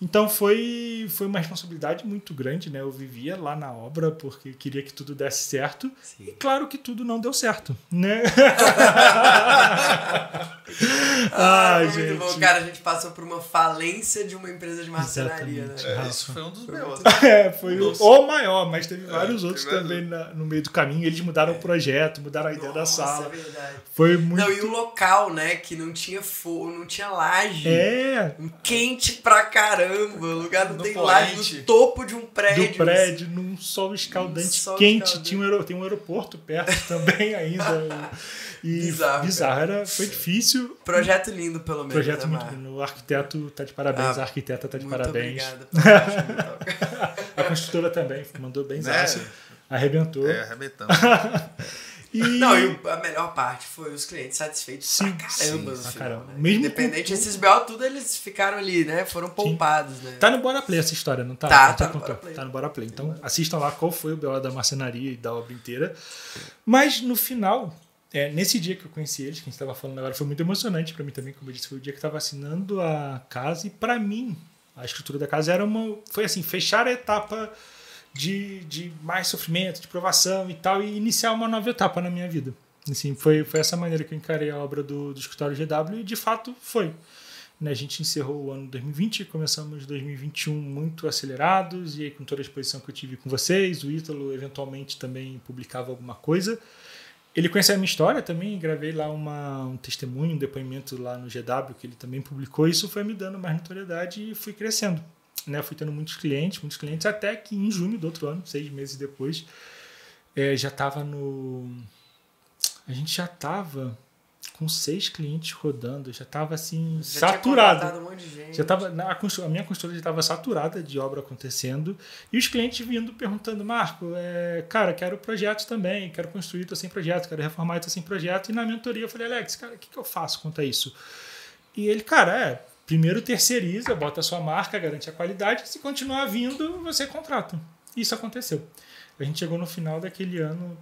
Então foi, foi uma responsabilidade muito grande, né? Eu vivia lá na obra porque queria que tudo desse certo. E Sim. claro que tudo não deu certo, né? (laughs) (laughs) Ah, Ai, foi muito gente. bom. Cara, a gente passou por uma falência de uma empresa de marcenaria, Exatamente. né? É, isso foi um dos meus. muito- (laughs) É, foi o, Nossa. o maior, mas teve vários teve outros vários também na- no meio do caminho. Eles mudaram o projeto, mudaram a ideia da Nossa, sala. é verdade. Foi muito. Não, e o local, né? Que não tinha fogo, não tinha laje. É, Um Quente pra caramba. O lugar não No tem laje no topo de um prédio. do prédio, num sol escaldante, sol quente. escaldante. Tinha um, tem um aeroporto perto (laughs) também ainda. E Bizarro, bizarro. Era, foi difícil. Projeto lindo, pelo menos. Projeto né, muito Mar? lindo. O arquiteto tá de parabéns, Ah, a arquiteta tá de Muito parabéns. obrigado. (laughs) A construtora também mandou bem Né? Arrebentou. É, arrebentamos. (laughs) E... Não, e a melhor parte foi os clientes satisfeitos Sim, pra caramba sim, pra final, caramba. né? Mesmo Independente, com- esses BO tudo eles ficaram ali, né? Foram poupados, né? Tá no Bora Play essa história, não tá? Tá, Já tá no. Bora Play. Tá no Bora Play. Então assistam lá qual foi o BO da marcenaria e da obra inteira. Mas no final, é, nesse dia que eu conheci eles, que a gente estava falando agora, foi muito emocionante pra mim também, como eu disse, foi o dia que eu tava assinando a casa e pra mim a estrutura da casa era uma. Foi assim, fechar a etapa de, de mais sofrimento, de provação e tal, e iniciar uma nova etapa na minha vida. Assim, foi, foi essa maneira que eu encarei a obra do, do escritório GW e de fato foi. Né, a gente encerrou o ano 2020 e começamos 2021 muito acelerados, e aí com toda a exposição que eu tive com vocês, o Ítalo eventualmente também publicava alguma coisa. Ele conheceu a minha história também, gravei lá uma, um testemunho, um depoimento lá no GW que ele também publicou, e isso foi me dando mais notoriedade e fui crescendo. Né? Fui tendo muitos clientes, muitos clientes, até que em junho do outro ano, seis meses depois, eh, já estava no. A gente já estava com seis clientes rodando, já estava assim, Já saturado. um monte de gente. Já tava, a, constru- a minha construtora já estava saturada de obra acontecendo e os clientes vindo perguntando, Marco, é, cara, quero projeto também, quero construir, estou sem projeto, quero reformar, estou sem projeto. E na mentoria eu falei, Alex, cara, o que, que eu faço quanto a isso? E ele, cara, é, primeiro terceiriza, bota a sua marca, garante a qualidade, se continuar vindo, você contrata. Isso aconteceu. A gente chegou no final daquele ano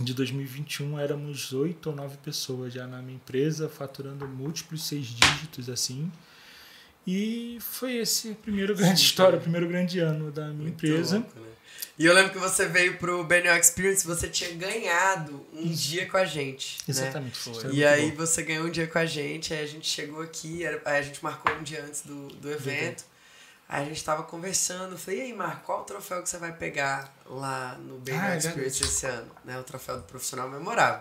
de 2021, éramos oito ou nove pessoas já na minha empresa, faturando múltiplos seis dígitos assim. E foi esse a primeira grande história, o primeiro grande ano da minha Muito empresa. louco, né? E eu lembro que você veio pro BNO Experience, você tinha ganhado um dia com a gente. né? Exatamente. Foi. Foi E aí bom. você ganhou um dia com a gente, aí a gente chegou aqui, aí a gente marcou um dia antes do, do evento. Aí a gente tava conversando, eu falei, e aí, Marco, qual o troféu que você vai pegar lá no BNO Ah, é Experience verdade. esse ano? Né, o troféu do profissional memorável.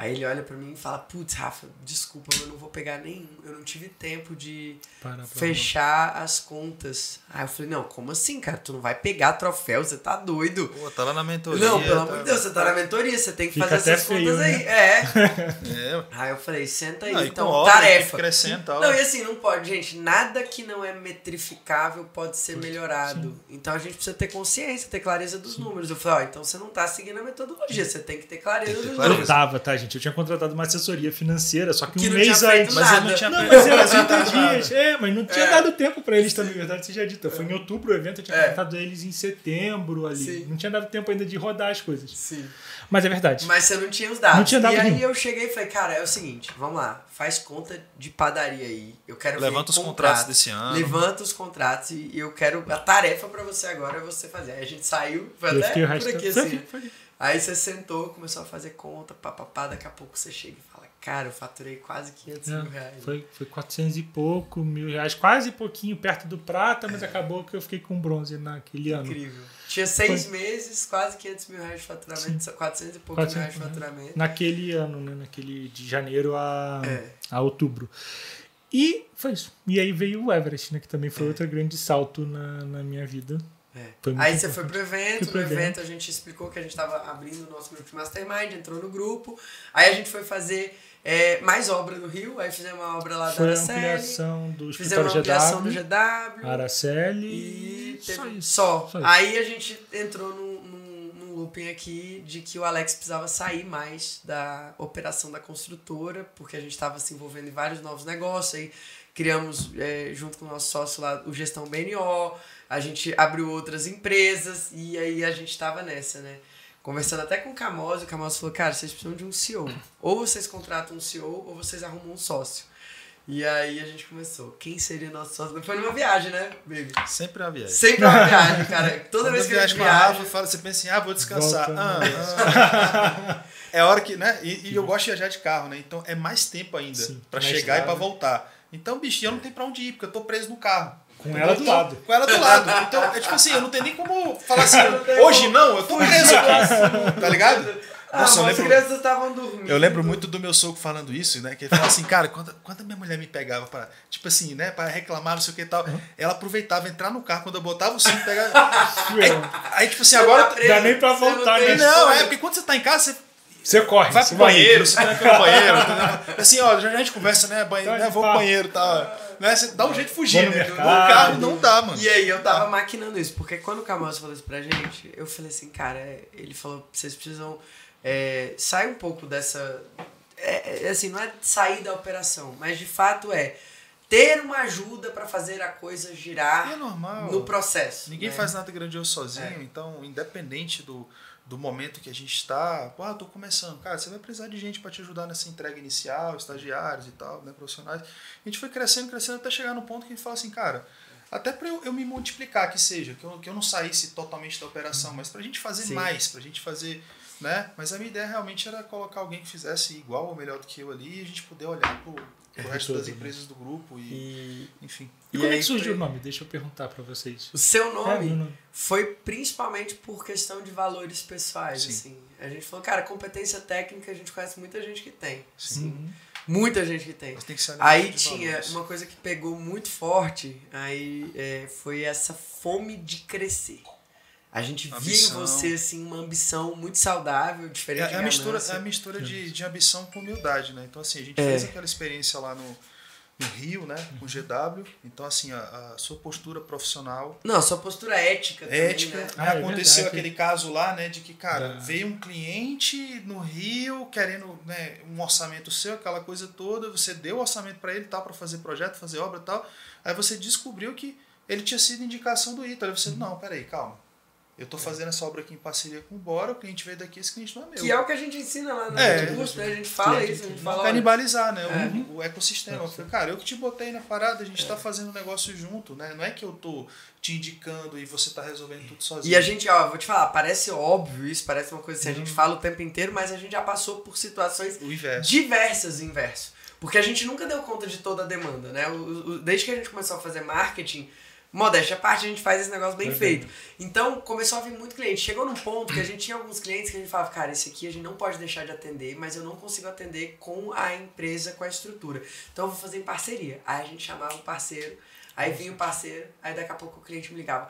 Aí ele olha pra mim e fala, putz, Rafa, desculpa, eu não vou pegar nenhum. Eu não tive tempo de Para fechar as contas. Aí eu falei, não, como assim, cara? Tu não vai pegar troféu, você tá doido. Pô, tá lá na mentoria. Não, pelo tá- amor de Deus, você tá na mentoria, você tem que Fica fazer essas feio, contas né? aí. É. (laughs) É, Aí eu falei, senta aí, Não, então, obra, tarefa. e. Não, e assim, não pode, gente, nada que não é metrificável pode ser melhorado. Então a gente precisa ter consciência, ter clareza dos números. Eu falei, ó, então você não tá seguindo a metodologia, você tem que ter clareza Tem que ter dos clareza. Eu números. tava, tá, gente? Eu tinha contratado uma assessoria financeira, só que, Que um mês antes. Mas nada. não tinha Não, mas era nada. 30 dias. É, mas não tinha É. dado tempo pra eles também, verdade seja dita. Foi em outubro o evento, eu tinha É. contratado eles em setembro ali. Sim. Não tinha dado tempo ainda de rodar as coisas. Sim. Mas é verdade. Mas você não tinha os dados. Não tinha dado e aí nenhum. eu cheguei e falei, cara, é o seguinte, vamos lá, faz conta de padaria aí. Eu quero ver Levanta os contratos. desse ano. Levanta os contratos e eu quero. A tarefa pra você agora é você fazer. Aí a gente saiu, foi Eu até por aqui foi assim. foi aqui. Aí você sentou, começou a fazer conta, papapá, daqui a pouco você chega e fala, cara, eu faturei quase 500 mil É, reais. foi, foi 400 e pouco mil reais, quase pouquinho perto do prata, mas acabou que eu fiquei com bronze naquele ano. Incrível. Tinha seis meses, quase 500 mil reais de faturamento, 400 e poucos mil reais de 400, faturamento. Naquele ano, né? Naquele de janeiro a, É. a outubro. E foi isso. E aí veio o Everest, né? Que também foi É. outro grande salto na, na minha vida. É. Foi Aí você foi pro evento, Fui pro no evento evento. a gente explicou que a gente estava abrindo o nosso grupo de Mastermind, entrou no grupo. Aí a gente foi fazer é, mais obra no Rio, aí fizemos uma obra lá Foi da a Araceli. ampliação do Fizemos uma ampliação do GW, GW. Araceli E só teve- isso. só. Só. Aí a gente entrou num, num, num looping aqui de que o Alex precisava sair mais da operação da construtora, porque a gente estava se envolvendo em vários novos negócios. Aí criamos, é, junto com o nosso sócio lá, o Gestão BNO. A gente abriu outras empresas e aí a gente estava nessa, né? Conversando até com o Camoso, o Camoso falou, cara, vocês precisam de um CEO. Ou vocês contratam um CEO ou vocês arrumam um sócio. E aí a gente começou. Quem seria nosso sócio? Foi numa viagem, né, baby? Sempre uma viagem. Sempre uma viagem, cara. (laughs) Toda Quando vez eu que a gente viajo com a Rafa, viaja. fala, você pensa assim, ah, vou descansar. Volta, Ah, ah. (laughs) É hora que, né? E, e eu gosto de viajar de carro, né? Então é mais tempo ainda na chegar estrada. e pra voltar. Então, bicho, eu não tenho pra onde ir, porque eu tô preso no carro. Com ela do Então, lado. Com ela do lado. Então, é tipo assim, eu não tenho nem como falar assim, hoje não, eu tô preso aqui. Tá ligado? Ah, Nossa, eu mas as lembro, crianças estavam dormindo. eu lembro muito do meu sogro falando isso, né? Que ele falava assim, cara, quando, quando a minha mulher me pegava pra, tipo assim, né, pra reclamar, não sei o que e tal, ela aproveitava entrar no carro, quando eu botava o cinto, pegava. (laughs) Aí, aí, tipo assim, Você agora. tá preso, dá nem pra não voltar, né? Não, escolha. é porque quando você tá em casa, você Você corre. vai você pro banheiro, você vai pro banheiro, entendeu? (laughs) Assim, ó, já a gente conversa, né? Banheiro, Tá né? Vou pro banheiro e tal. Né? Você dá um jeito de fugir, Vou né? No mercado. carro não dá, mano. E aí eu tava maquinando isso, porque quando o Camoso falou isso pra gente, eu falei assim, cara, ele falou, vocês precisam é, sai um pouco dessa. É, é, assim, não é sair da operação, mas de fato é ter uma ajuda para fazer a coisa girar é normal. no processo. Ninguém né? faz nada grandioso sozinho, É. então, independente do, do momento que a gente está, ah, tô começando. Cara, você vai precisar de gente para te ajudar nessa entrega inicial, estagiários e tal, né, profissionais. A gente foi crescendo, crescendo até chegar no ponto que a gente fala assim, cara, até para eu, eu me multiplicar, que seja, que eu, que eu não saísse totalmente da operação, mas pra gente fazer Sim. mais, pra gente fazer, né? Mas a minha ideia realmente era colocar alguém que fizesse igual ou melhor do que eu ali e a gente poder olhar pro, pro resto das né? empresas do grupo e, E enfim. E, E como é que surgiu o nome? Deixa eu perguntar pra vocês. o seu É, nome meu nome. foi principalmente por questão de valores pessoais, Sim. assim. A gente falou, cara, competência técnica a gente conhece muita gente que tem. Sim. Uhum. Muita gente que tem. Tem que Aí tinha valores. uma coisa que pegou muito forte, aí é, foi essa fome de crescer. A gente via em você assim uma ambição muito saudável, diferente É, de é a mistura, é a mistura de, de ambição com humildade, né? Então, assim, a gente É. fez aquela experiência lá no, no Rio, né? Com o GW. Então, assim, a, a sua postura profissional, Não, sua postura ética também, ética. né? né? Ah, é Aconteceu verdade. aquele caso lá, né? De que, cara, Ah. veio um cliente no Rio querendo né, um orçamento seu, aquela coisa toda. Você deu o orçamento para ele, tal, para fazer projeto, fazer obra e tal. Aí você descobriu que ele tinha sido indicação do Ítalo. Aí você, Uhum. não, peraí, calma. Eu tô fazendo essa obra aqui em parceria com o Bora, o cliente veio daqui, esse cliente não é meu. Que é o que a gente ensina lá no É. curso, né? A gente fala isso, a gente Não fala. canibalizar, né? É. O, o ecossistema. Eu falei, cara, eu que te botei na parada, a gente tá fazendo um negócio junto, né? Não é que eu tô te indicando e você tá resolvendo tudo sozinho. E a gente, ó, vou te falar, parece óbvio isso, parece uma coisa assim, a Uhum. gente fala o tempo inteiro, mas a gente já passou por situações diversas inverso. Porque a gente nunca deu conta de toda a demanda, né? O- o- desde que a gente começou a fazer marketing, modéstia à parte, a gente faz esse negócio bem feito. Então, começou a vir muito cliente. Chegou num ponto que a gente tinha alguns clientes que a gente falava, cara, esse aqui a gente não pode deixar de atender, mas eu não consigo atender com a empresa, com a estrutura. Então, eu vou fazer em parceria. Aí a gente chamava o parceiro, aí vinha o parceiro, aí daqui a pouco o cliente me ligava.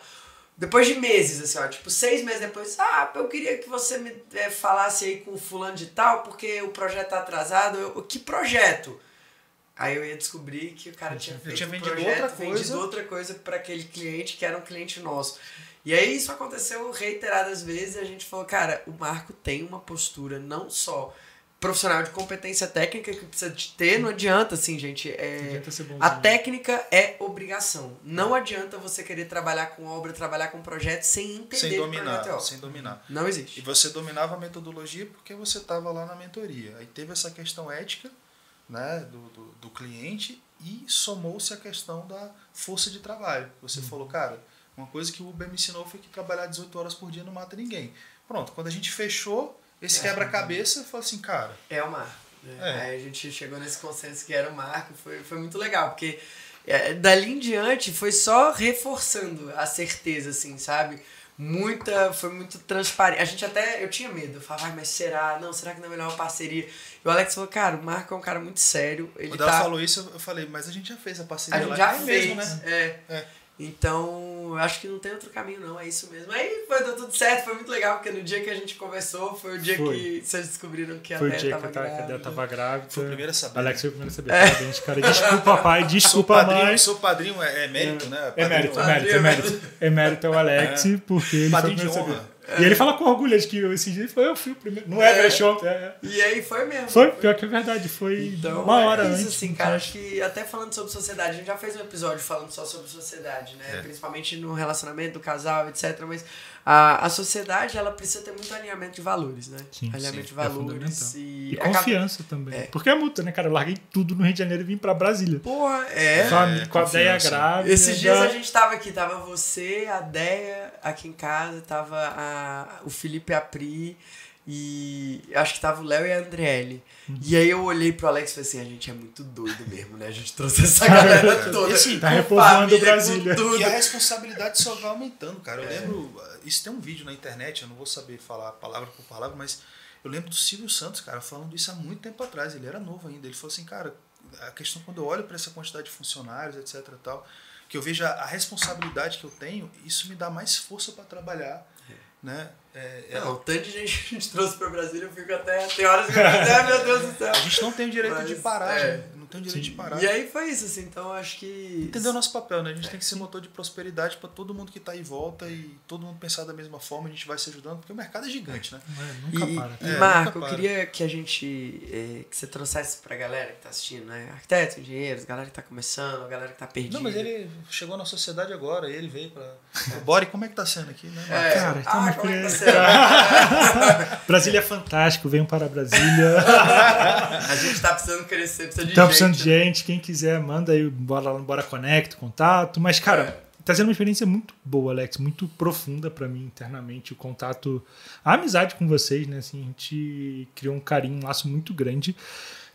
Depois de meses, assim, ó, tipo, seis meses depois, ah, eu queria que você me eh, falasse aí com o fulano de tal, porque o projeto tá atrasado. Eu, que projeto? Aí eu ia descobrir que o cara tinha Eu feito tinha um vendido projeto, outra coisa. vendido outra coisa para aquele cliente que era um cliente nosso. E aí isso aconteceu reiteradas vezes e a gente falou, cara, o Marco tem uma postura não só profissional de competência técnica que precisa de ter, não adianta assim, gente, é, Adianta a técnica é obrigação. Não adianta você querer trabalhar com obra, trabalhar com projeto sem entender Sem dominar, projeto é obra. sem dominar. Não E existe. você dominava a metodologia porque você estava lá na mentoria. Aí teve essa questão ética né, do, do, do cliente e somou-se a questão da força de trabalho. Você falou, cara, uma coisa que o Uber me ensinou foi que trabalhar 18 horas por dia não mata ninguém. Pronto, quando a gente fechou esse quebra-cabeça, eu falei assim, cara, É o Marco. né? É. Aí a gente chegou nesse consenso que era o Marco, foi, foi muito legal, porque é, dali em diante foi só reforçando a certeza, assim, sabe? Muita, foi muito transparente. A gente até, eu tinha medo, eu falava, "Ai, mas será? Não, será que não é melhor uma parceria? E o Alex falou, cara, o Marco é um cara muito sério, ele quando ela tá... falou isso, eu- falei, mas a gente já fez a parceria A gente lá. já fez, mesmo, né? é. É. Então, eu acho que não tem outro caminho, não. É isso mesmo. Aí foi, deu tudo certo, foi muito legal, porque no dia que a gente conversou, foi o dia Foi. que vocês descobriram que a Foi o Déia dia que tava a ta- que a grávida. Grávida. Foi o primeiro a saber. Alex foi o primeiro a saber. Parabéns, cara. Desculpa, (laughs) pai. Sou Desculpa, padrinho, mãe. sou padrinho, é, é mérito, né? É Padrinho- mérito, é Padrinho, mérito, é mérito. É mérito ao Alex, porque ele foi o Padrinho de primeiro a saber. E ele fala com orgulho de que esse dia foi eu fui o primeiro. Não é, É. Brechó. É. E aí foi mesmo. Foi, pior que é verdade. Foi Então, uma hora é isso, antes. assim, cara. Acho que até falando sobre sociedade, a gente já fez um episódio falando só sobre sociedade, né? É. Principalmente no relacionamento do casal, etc. Mas a, a sociedade, ela precisa ter muito alinhamento de valores, né? Sim, alinhamento sim, de é valores. fundamental. e, E acaba- confiança também. É. Porque é multa, né, cara? Eu larguei tudo no Rio de Janeiro e vim pra Brasília. Porra, é. Família, com a Deia grávida. Esses dias a gente tava aqui, tava você, a Deia aqui em casa, tava a, o Felipe Apri e acho que tava o Léo e a Andriele. Uhum. E aí eu olhei pro Alex e falei assim, a gente é muito doido mesmo, né? A gente trouxe essa (laughs) galera toda. Assim, tá repovoando Brasília. E a responsabilidade só vai aumentando, cara. Eu É. lembro. Isso tem um vídeo na internet, eu não vou saber falar palavra por palavra, mas eu lembro do Silvio Santos, cara, falando isso há muito tempo atrás. Ele era novo ainda. Ele falou assim, cara, a questão quando eu olho para essa quantidade de funcionários, etc e tal, que eu vejo a, a responsabilidade que eu tenho, isso me dá mais força para trabalhar, né? É, é- Não, o tanto de gente (laughs) que a gente trouxe pra Brasília, eu fico até. Tem horas que eu fico, ai meu Deus do céu. a gente não tem o direito Mas, de parar, é. né? Tem o direito de parar. E aí foi isso, assim, então eu acho que. Entendeu o nosso papel, né? A gente tem que ser motor de prosperidade para todo mundo que tá em volta e todo mundo pensar da mesma forma, a gente vai se ajudando, porque o mercado é gigante, né? É, nunca e, para. E, É, Marco, nunca eu para. queria que a gente. eh, que você trouxesse pra galera que tá assistindo, né? Arquitetos, engenheiros, galera que tá começando, a galera que tá perdida. Não, mas ele chegou na sociedade agora, ele veio pra. Ô, Bori, como é que tá sendo aqui, né? É, Cara, então ah, uma como é que coisa- tá sendo? (laughs) Brasília é fantástico, venham para Brasília. (laughs) A gente tá precisando crescer, precisa de tá gente. Precisando de gente, quem quiser, manda aí, bora lá Bora Connect, contato. Mas, cara, tá sendo uma experiência muito boa, Alex, muito profunda pra mim internamente. O contato, a amizade com vocês, né? Assim, a gente criou um carinho, um laço muito grande.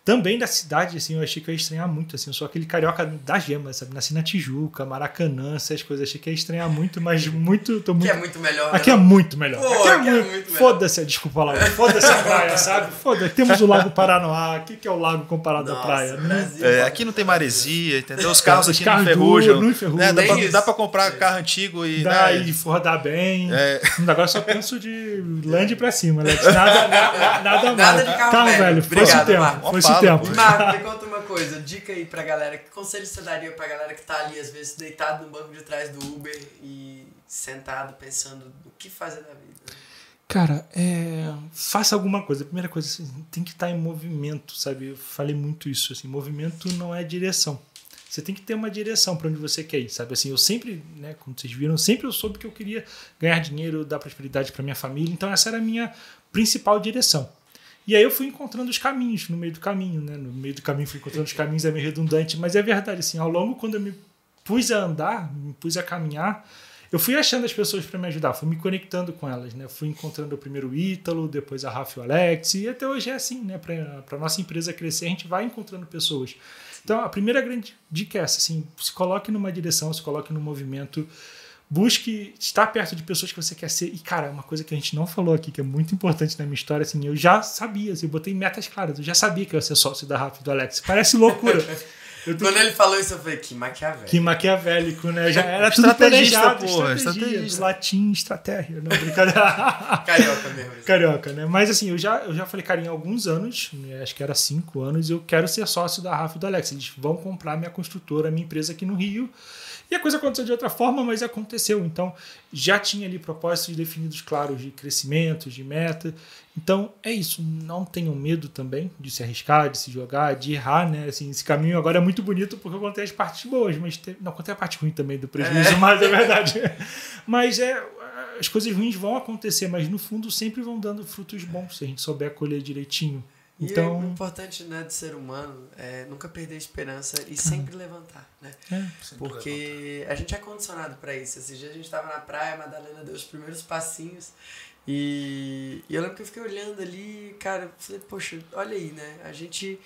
Também da cidade, assim, eu achei que eu ia estranhar muito, assim, eu sou aquele carioca da gema, sabe? Nasci na Tijuca, Maracanã, essas coisas, achei que ia estranhar muito, mas muito, tô muito é muito melhor. né? Aqui é muito melhor. Pô, aqui é aqui é muito. muito melhor. Foda-se, desculpa lá. Foda-se a praia, sabe? Foda-se. Temos o Lago Paranoá. O que, que é o lago comparado à Nossa, praia? Não- Brasil. É, aqui não tem maresia, entendeu? Os carros Os aqui carros não enferrujam. não enferrujam. né? Dá, pra, dá pra comprar carro antigo e. Dá né? e rodar bem. É. Agora só penso de land pra cima, Alex. Nada, nada, nada, Nada mais. de carro velho. Foi esse o Obrigado, tempo. Marco. O tempo. pô. Marco, me conta uma coisa, dica aí pra galera, que conselho você daria pra galera que tá ali, às vezes, deitado no banco de trás do Uber e sentado pensando no que fazer da vida? Cara, é, faça alguma coisa. A primeira coisa, assim, tem que estar em movimento, sabe? Eu falei muito isso, assim, movimento não é direção. Você tem que ter uma direção para onde você quer ir, sabe? Assim, eu sempre, né, como vocês viram, sempre eu soube que eu queria ganhar dinheiro, dar prosperidade para minha família, então essa era a minha principal direção. E aí eu fui encontrando os caminhos no meio do caminho, né? No meio do caminho fui encontrando os caminhos, é meio redundante, mas é verdade, assim, ao longo quando eu me pus a andar, me pus a caminhar, eu fui achando as pessoas para me ajudar, fui me conectando com elas, né? Fui encontrando primeiro o Ítalo, depois a Rafa e o Alex, e até hoje é assim, né? Para nossa empresa crescer, a gente vai encontrando pessoas. Então, a primeira grande dica é essa, assim, se coloque numa direção, se coloque no movimento, busque estar perto de pessoas que você quer ser. E, cara, uma coisa que a gente não falou aqui, que é muito importante na minha história, assim, eu já sabia, assim, eu botei metas claras, eu já sabia que eu ia ser sócio da Rafa e do Alex. Parece loucura. (laughs) Tenho Quando ele falou isso, eu falei, que maquiavélico. que maquiavélico, né? Já era tudo planejado, porra, estratégia, latim, estratégia, não, brincadeira. (laughs) Carioca mesmo. Carioca, né? Mas assim, eu já, eu já falei, cara, em alguns anos, né, acho que era cinco anos, eu quero ser sócio da Rafa e do Alex. Eles vão comprar minha construtora, minha empresa aqui no Rio. E a coisa aconteceu de outra forma, mas aconteceu. Então, já tinha ali propósitos definidos claros de crescimento, de meta. Então, é isso. Não tenham medo também de se arriscar, de se jogar, de errar, né? Assim, esse caminho agora é muito bonito porque eu contei as partes boas, mas não contei a parte ruim também do prejuízo, mas é (laughs) verdade. mas é as coisas ruins vão acontecer, mas no fundo sempre vão dando frutos bons se a gente souber colher direitinho. E o Então, importante né, do ser humano é nunca perder a esperança e sempre levantar, né? é, Porque a gente é condicionado pra isso. Esses dias a gente tava na praia, a Madalena deu os primeiros passinhos. E, e eu lembro que eu fiquei olhando ali, cara, falei, poxa, olha aí, né? A gente,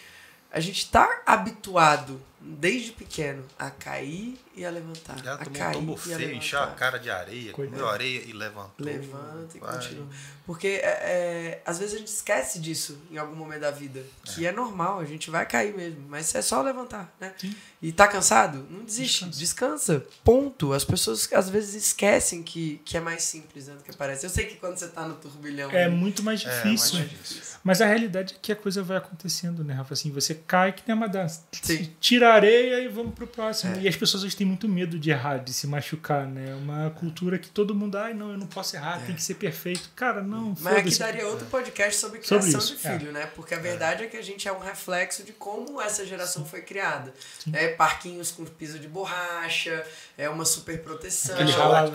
a gente tá habituado, desde pequeno, a cair e a levantar. Já a tomou um cair tombo e a feio, encheu a cara de areia, Coitado. comeu areia e levantou. Levanta e Vai. continua. Porque é, é, às vezes a gente esquece disso em algum momento da vida. Que é, normal, a gente vai cair mesmo. Mas é só levantar, né? Sim. E tá cansado? Não desiste. Descansa. Ponto. As pessoas às vezes esquecem que, que é mais simples né, do que parece. Eu sei que quando você tá no turbilhão. é muito mais É, difícil. mais difícil. Mas a realidade é que a coisa vai acontecendo, né, Rafa? Assim, você cai que nem uma dança. Sim. Tira a areia e vamos pro próximo. É. E as pessoas hoje têm muito medo de errar, de se machucar, né? É uma cultura que todo mundo, ai, não, eu não posso errar, tem que ser perfeito. Cara, não, Mas aqui daria outro podcast sobre Sobre criação isso, de filho, né? Porque a verdade é. que a gente é um reflexo de como essa geração foi criada. É parquinhos com piso de borracha, é uma super proteção.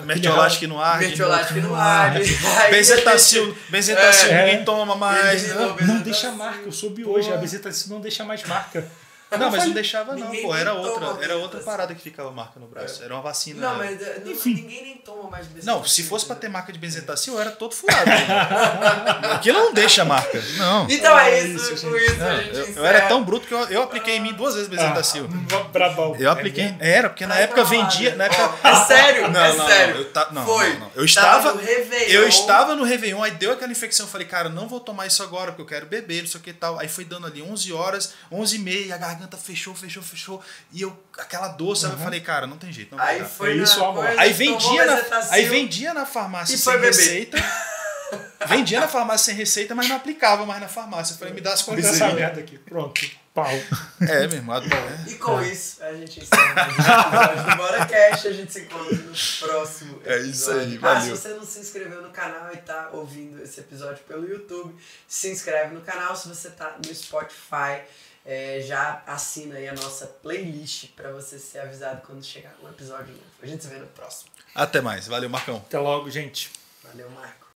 Mertiolate- no ar. Mertiolate no ar. ar. Benzetacil, benzetacil É. ninguém toma mais. Não- deixa marca, eu soube hoje, a bezetacil não deixa mais marca. Não, mas não deixava não, pô. Era outra, era outra benzetacil. parada que ficava marca no braço. Era uma vacina. Não, mas não- Enfim. ninguém nem toma mais Não, se fosse pra ter marca de benzetacil, eu era todo furado. (laughs) Aquilo não deixa marca. Não. Então é É isso, gente. Não, a gente eu, eu era tão bruto que eu, eu apliquei em mim duas vezes benzetacil. Ah, brabão. Eu apliquei. É? Era, porque na época vendia. né? Na época, Ó, é sério, Não, é não, não, sério. eu ta- não, Foi. não, não. Eu Tava estava- no Réveillon. Eu estava no Réveillon, aí deu aquela infecção. Eu falei, cara, não vou tomar isso agora, porque eu quero beber, não sei o que e tal. Aí foi dando ali 11 horas, 11 e meia, a garganta fechou, fechou, fechou. E eu, aquela dor, sabe? Eu falei, cara, não tem jeito. Não Aí foi É isso, amor. coisa, Aí vendia, na, aí vendia na farmácia e sem receita. (laughs) Vendia na farmácia sem receita, mas não aplicava mais na farmácia. Eu falei, me dá as Vou essa coisas merda aqui. Pronto. Pau. É, (laughs) meu irmão. É. E com isso, a gente encerra um episódio do Bora Cash. A gente se encontra no próximo episódio. É isso aí, Ah, se valeu. você não se inscreveu no canal e tá ouvindo esse episódio pelo YouTube, se inscreve no canal. Se você tá no Spotify, é, já assina aí a nossa playlist pra você ser avisado quando chegar um episódio novo. A gente se vê no próximo. Até mais. Valeu, Marcão. Até logo, gente. Valeu, Marco.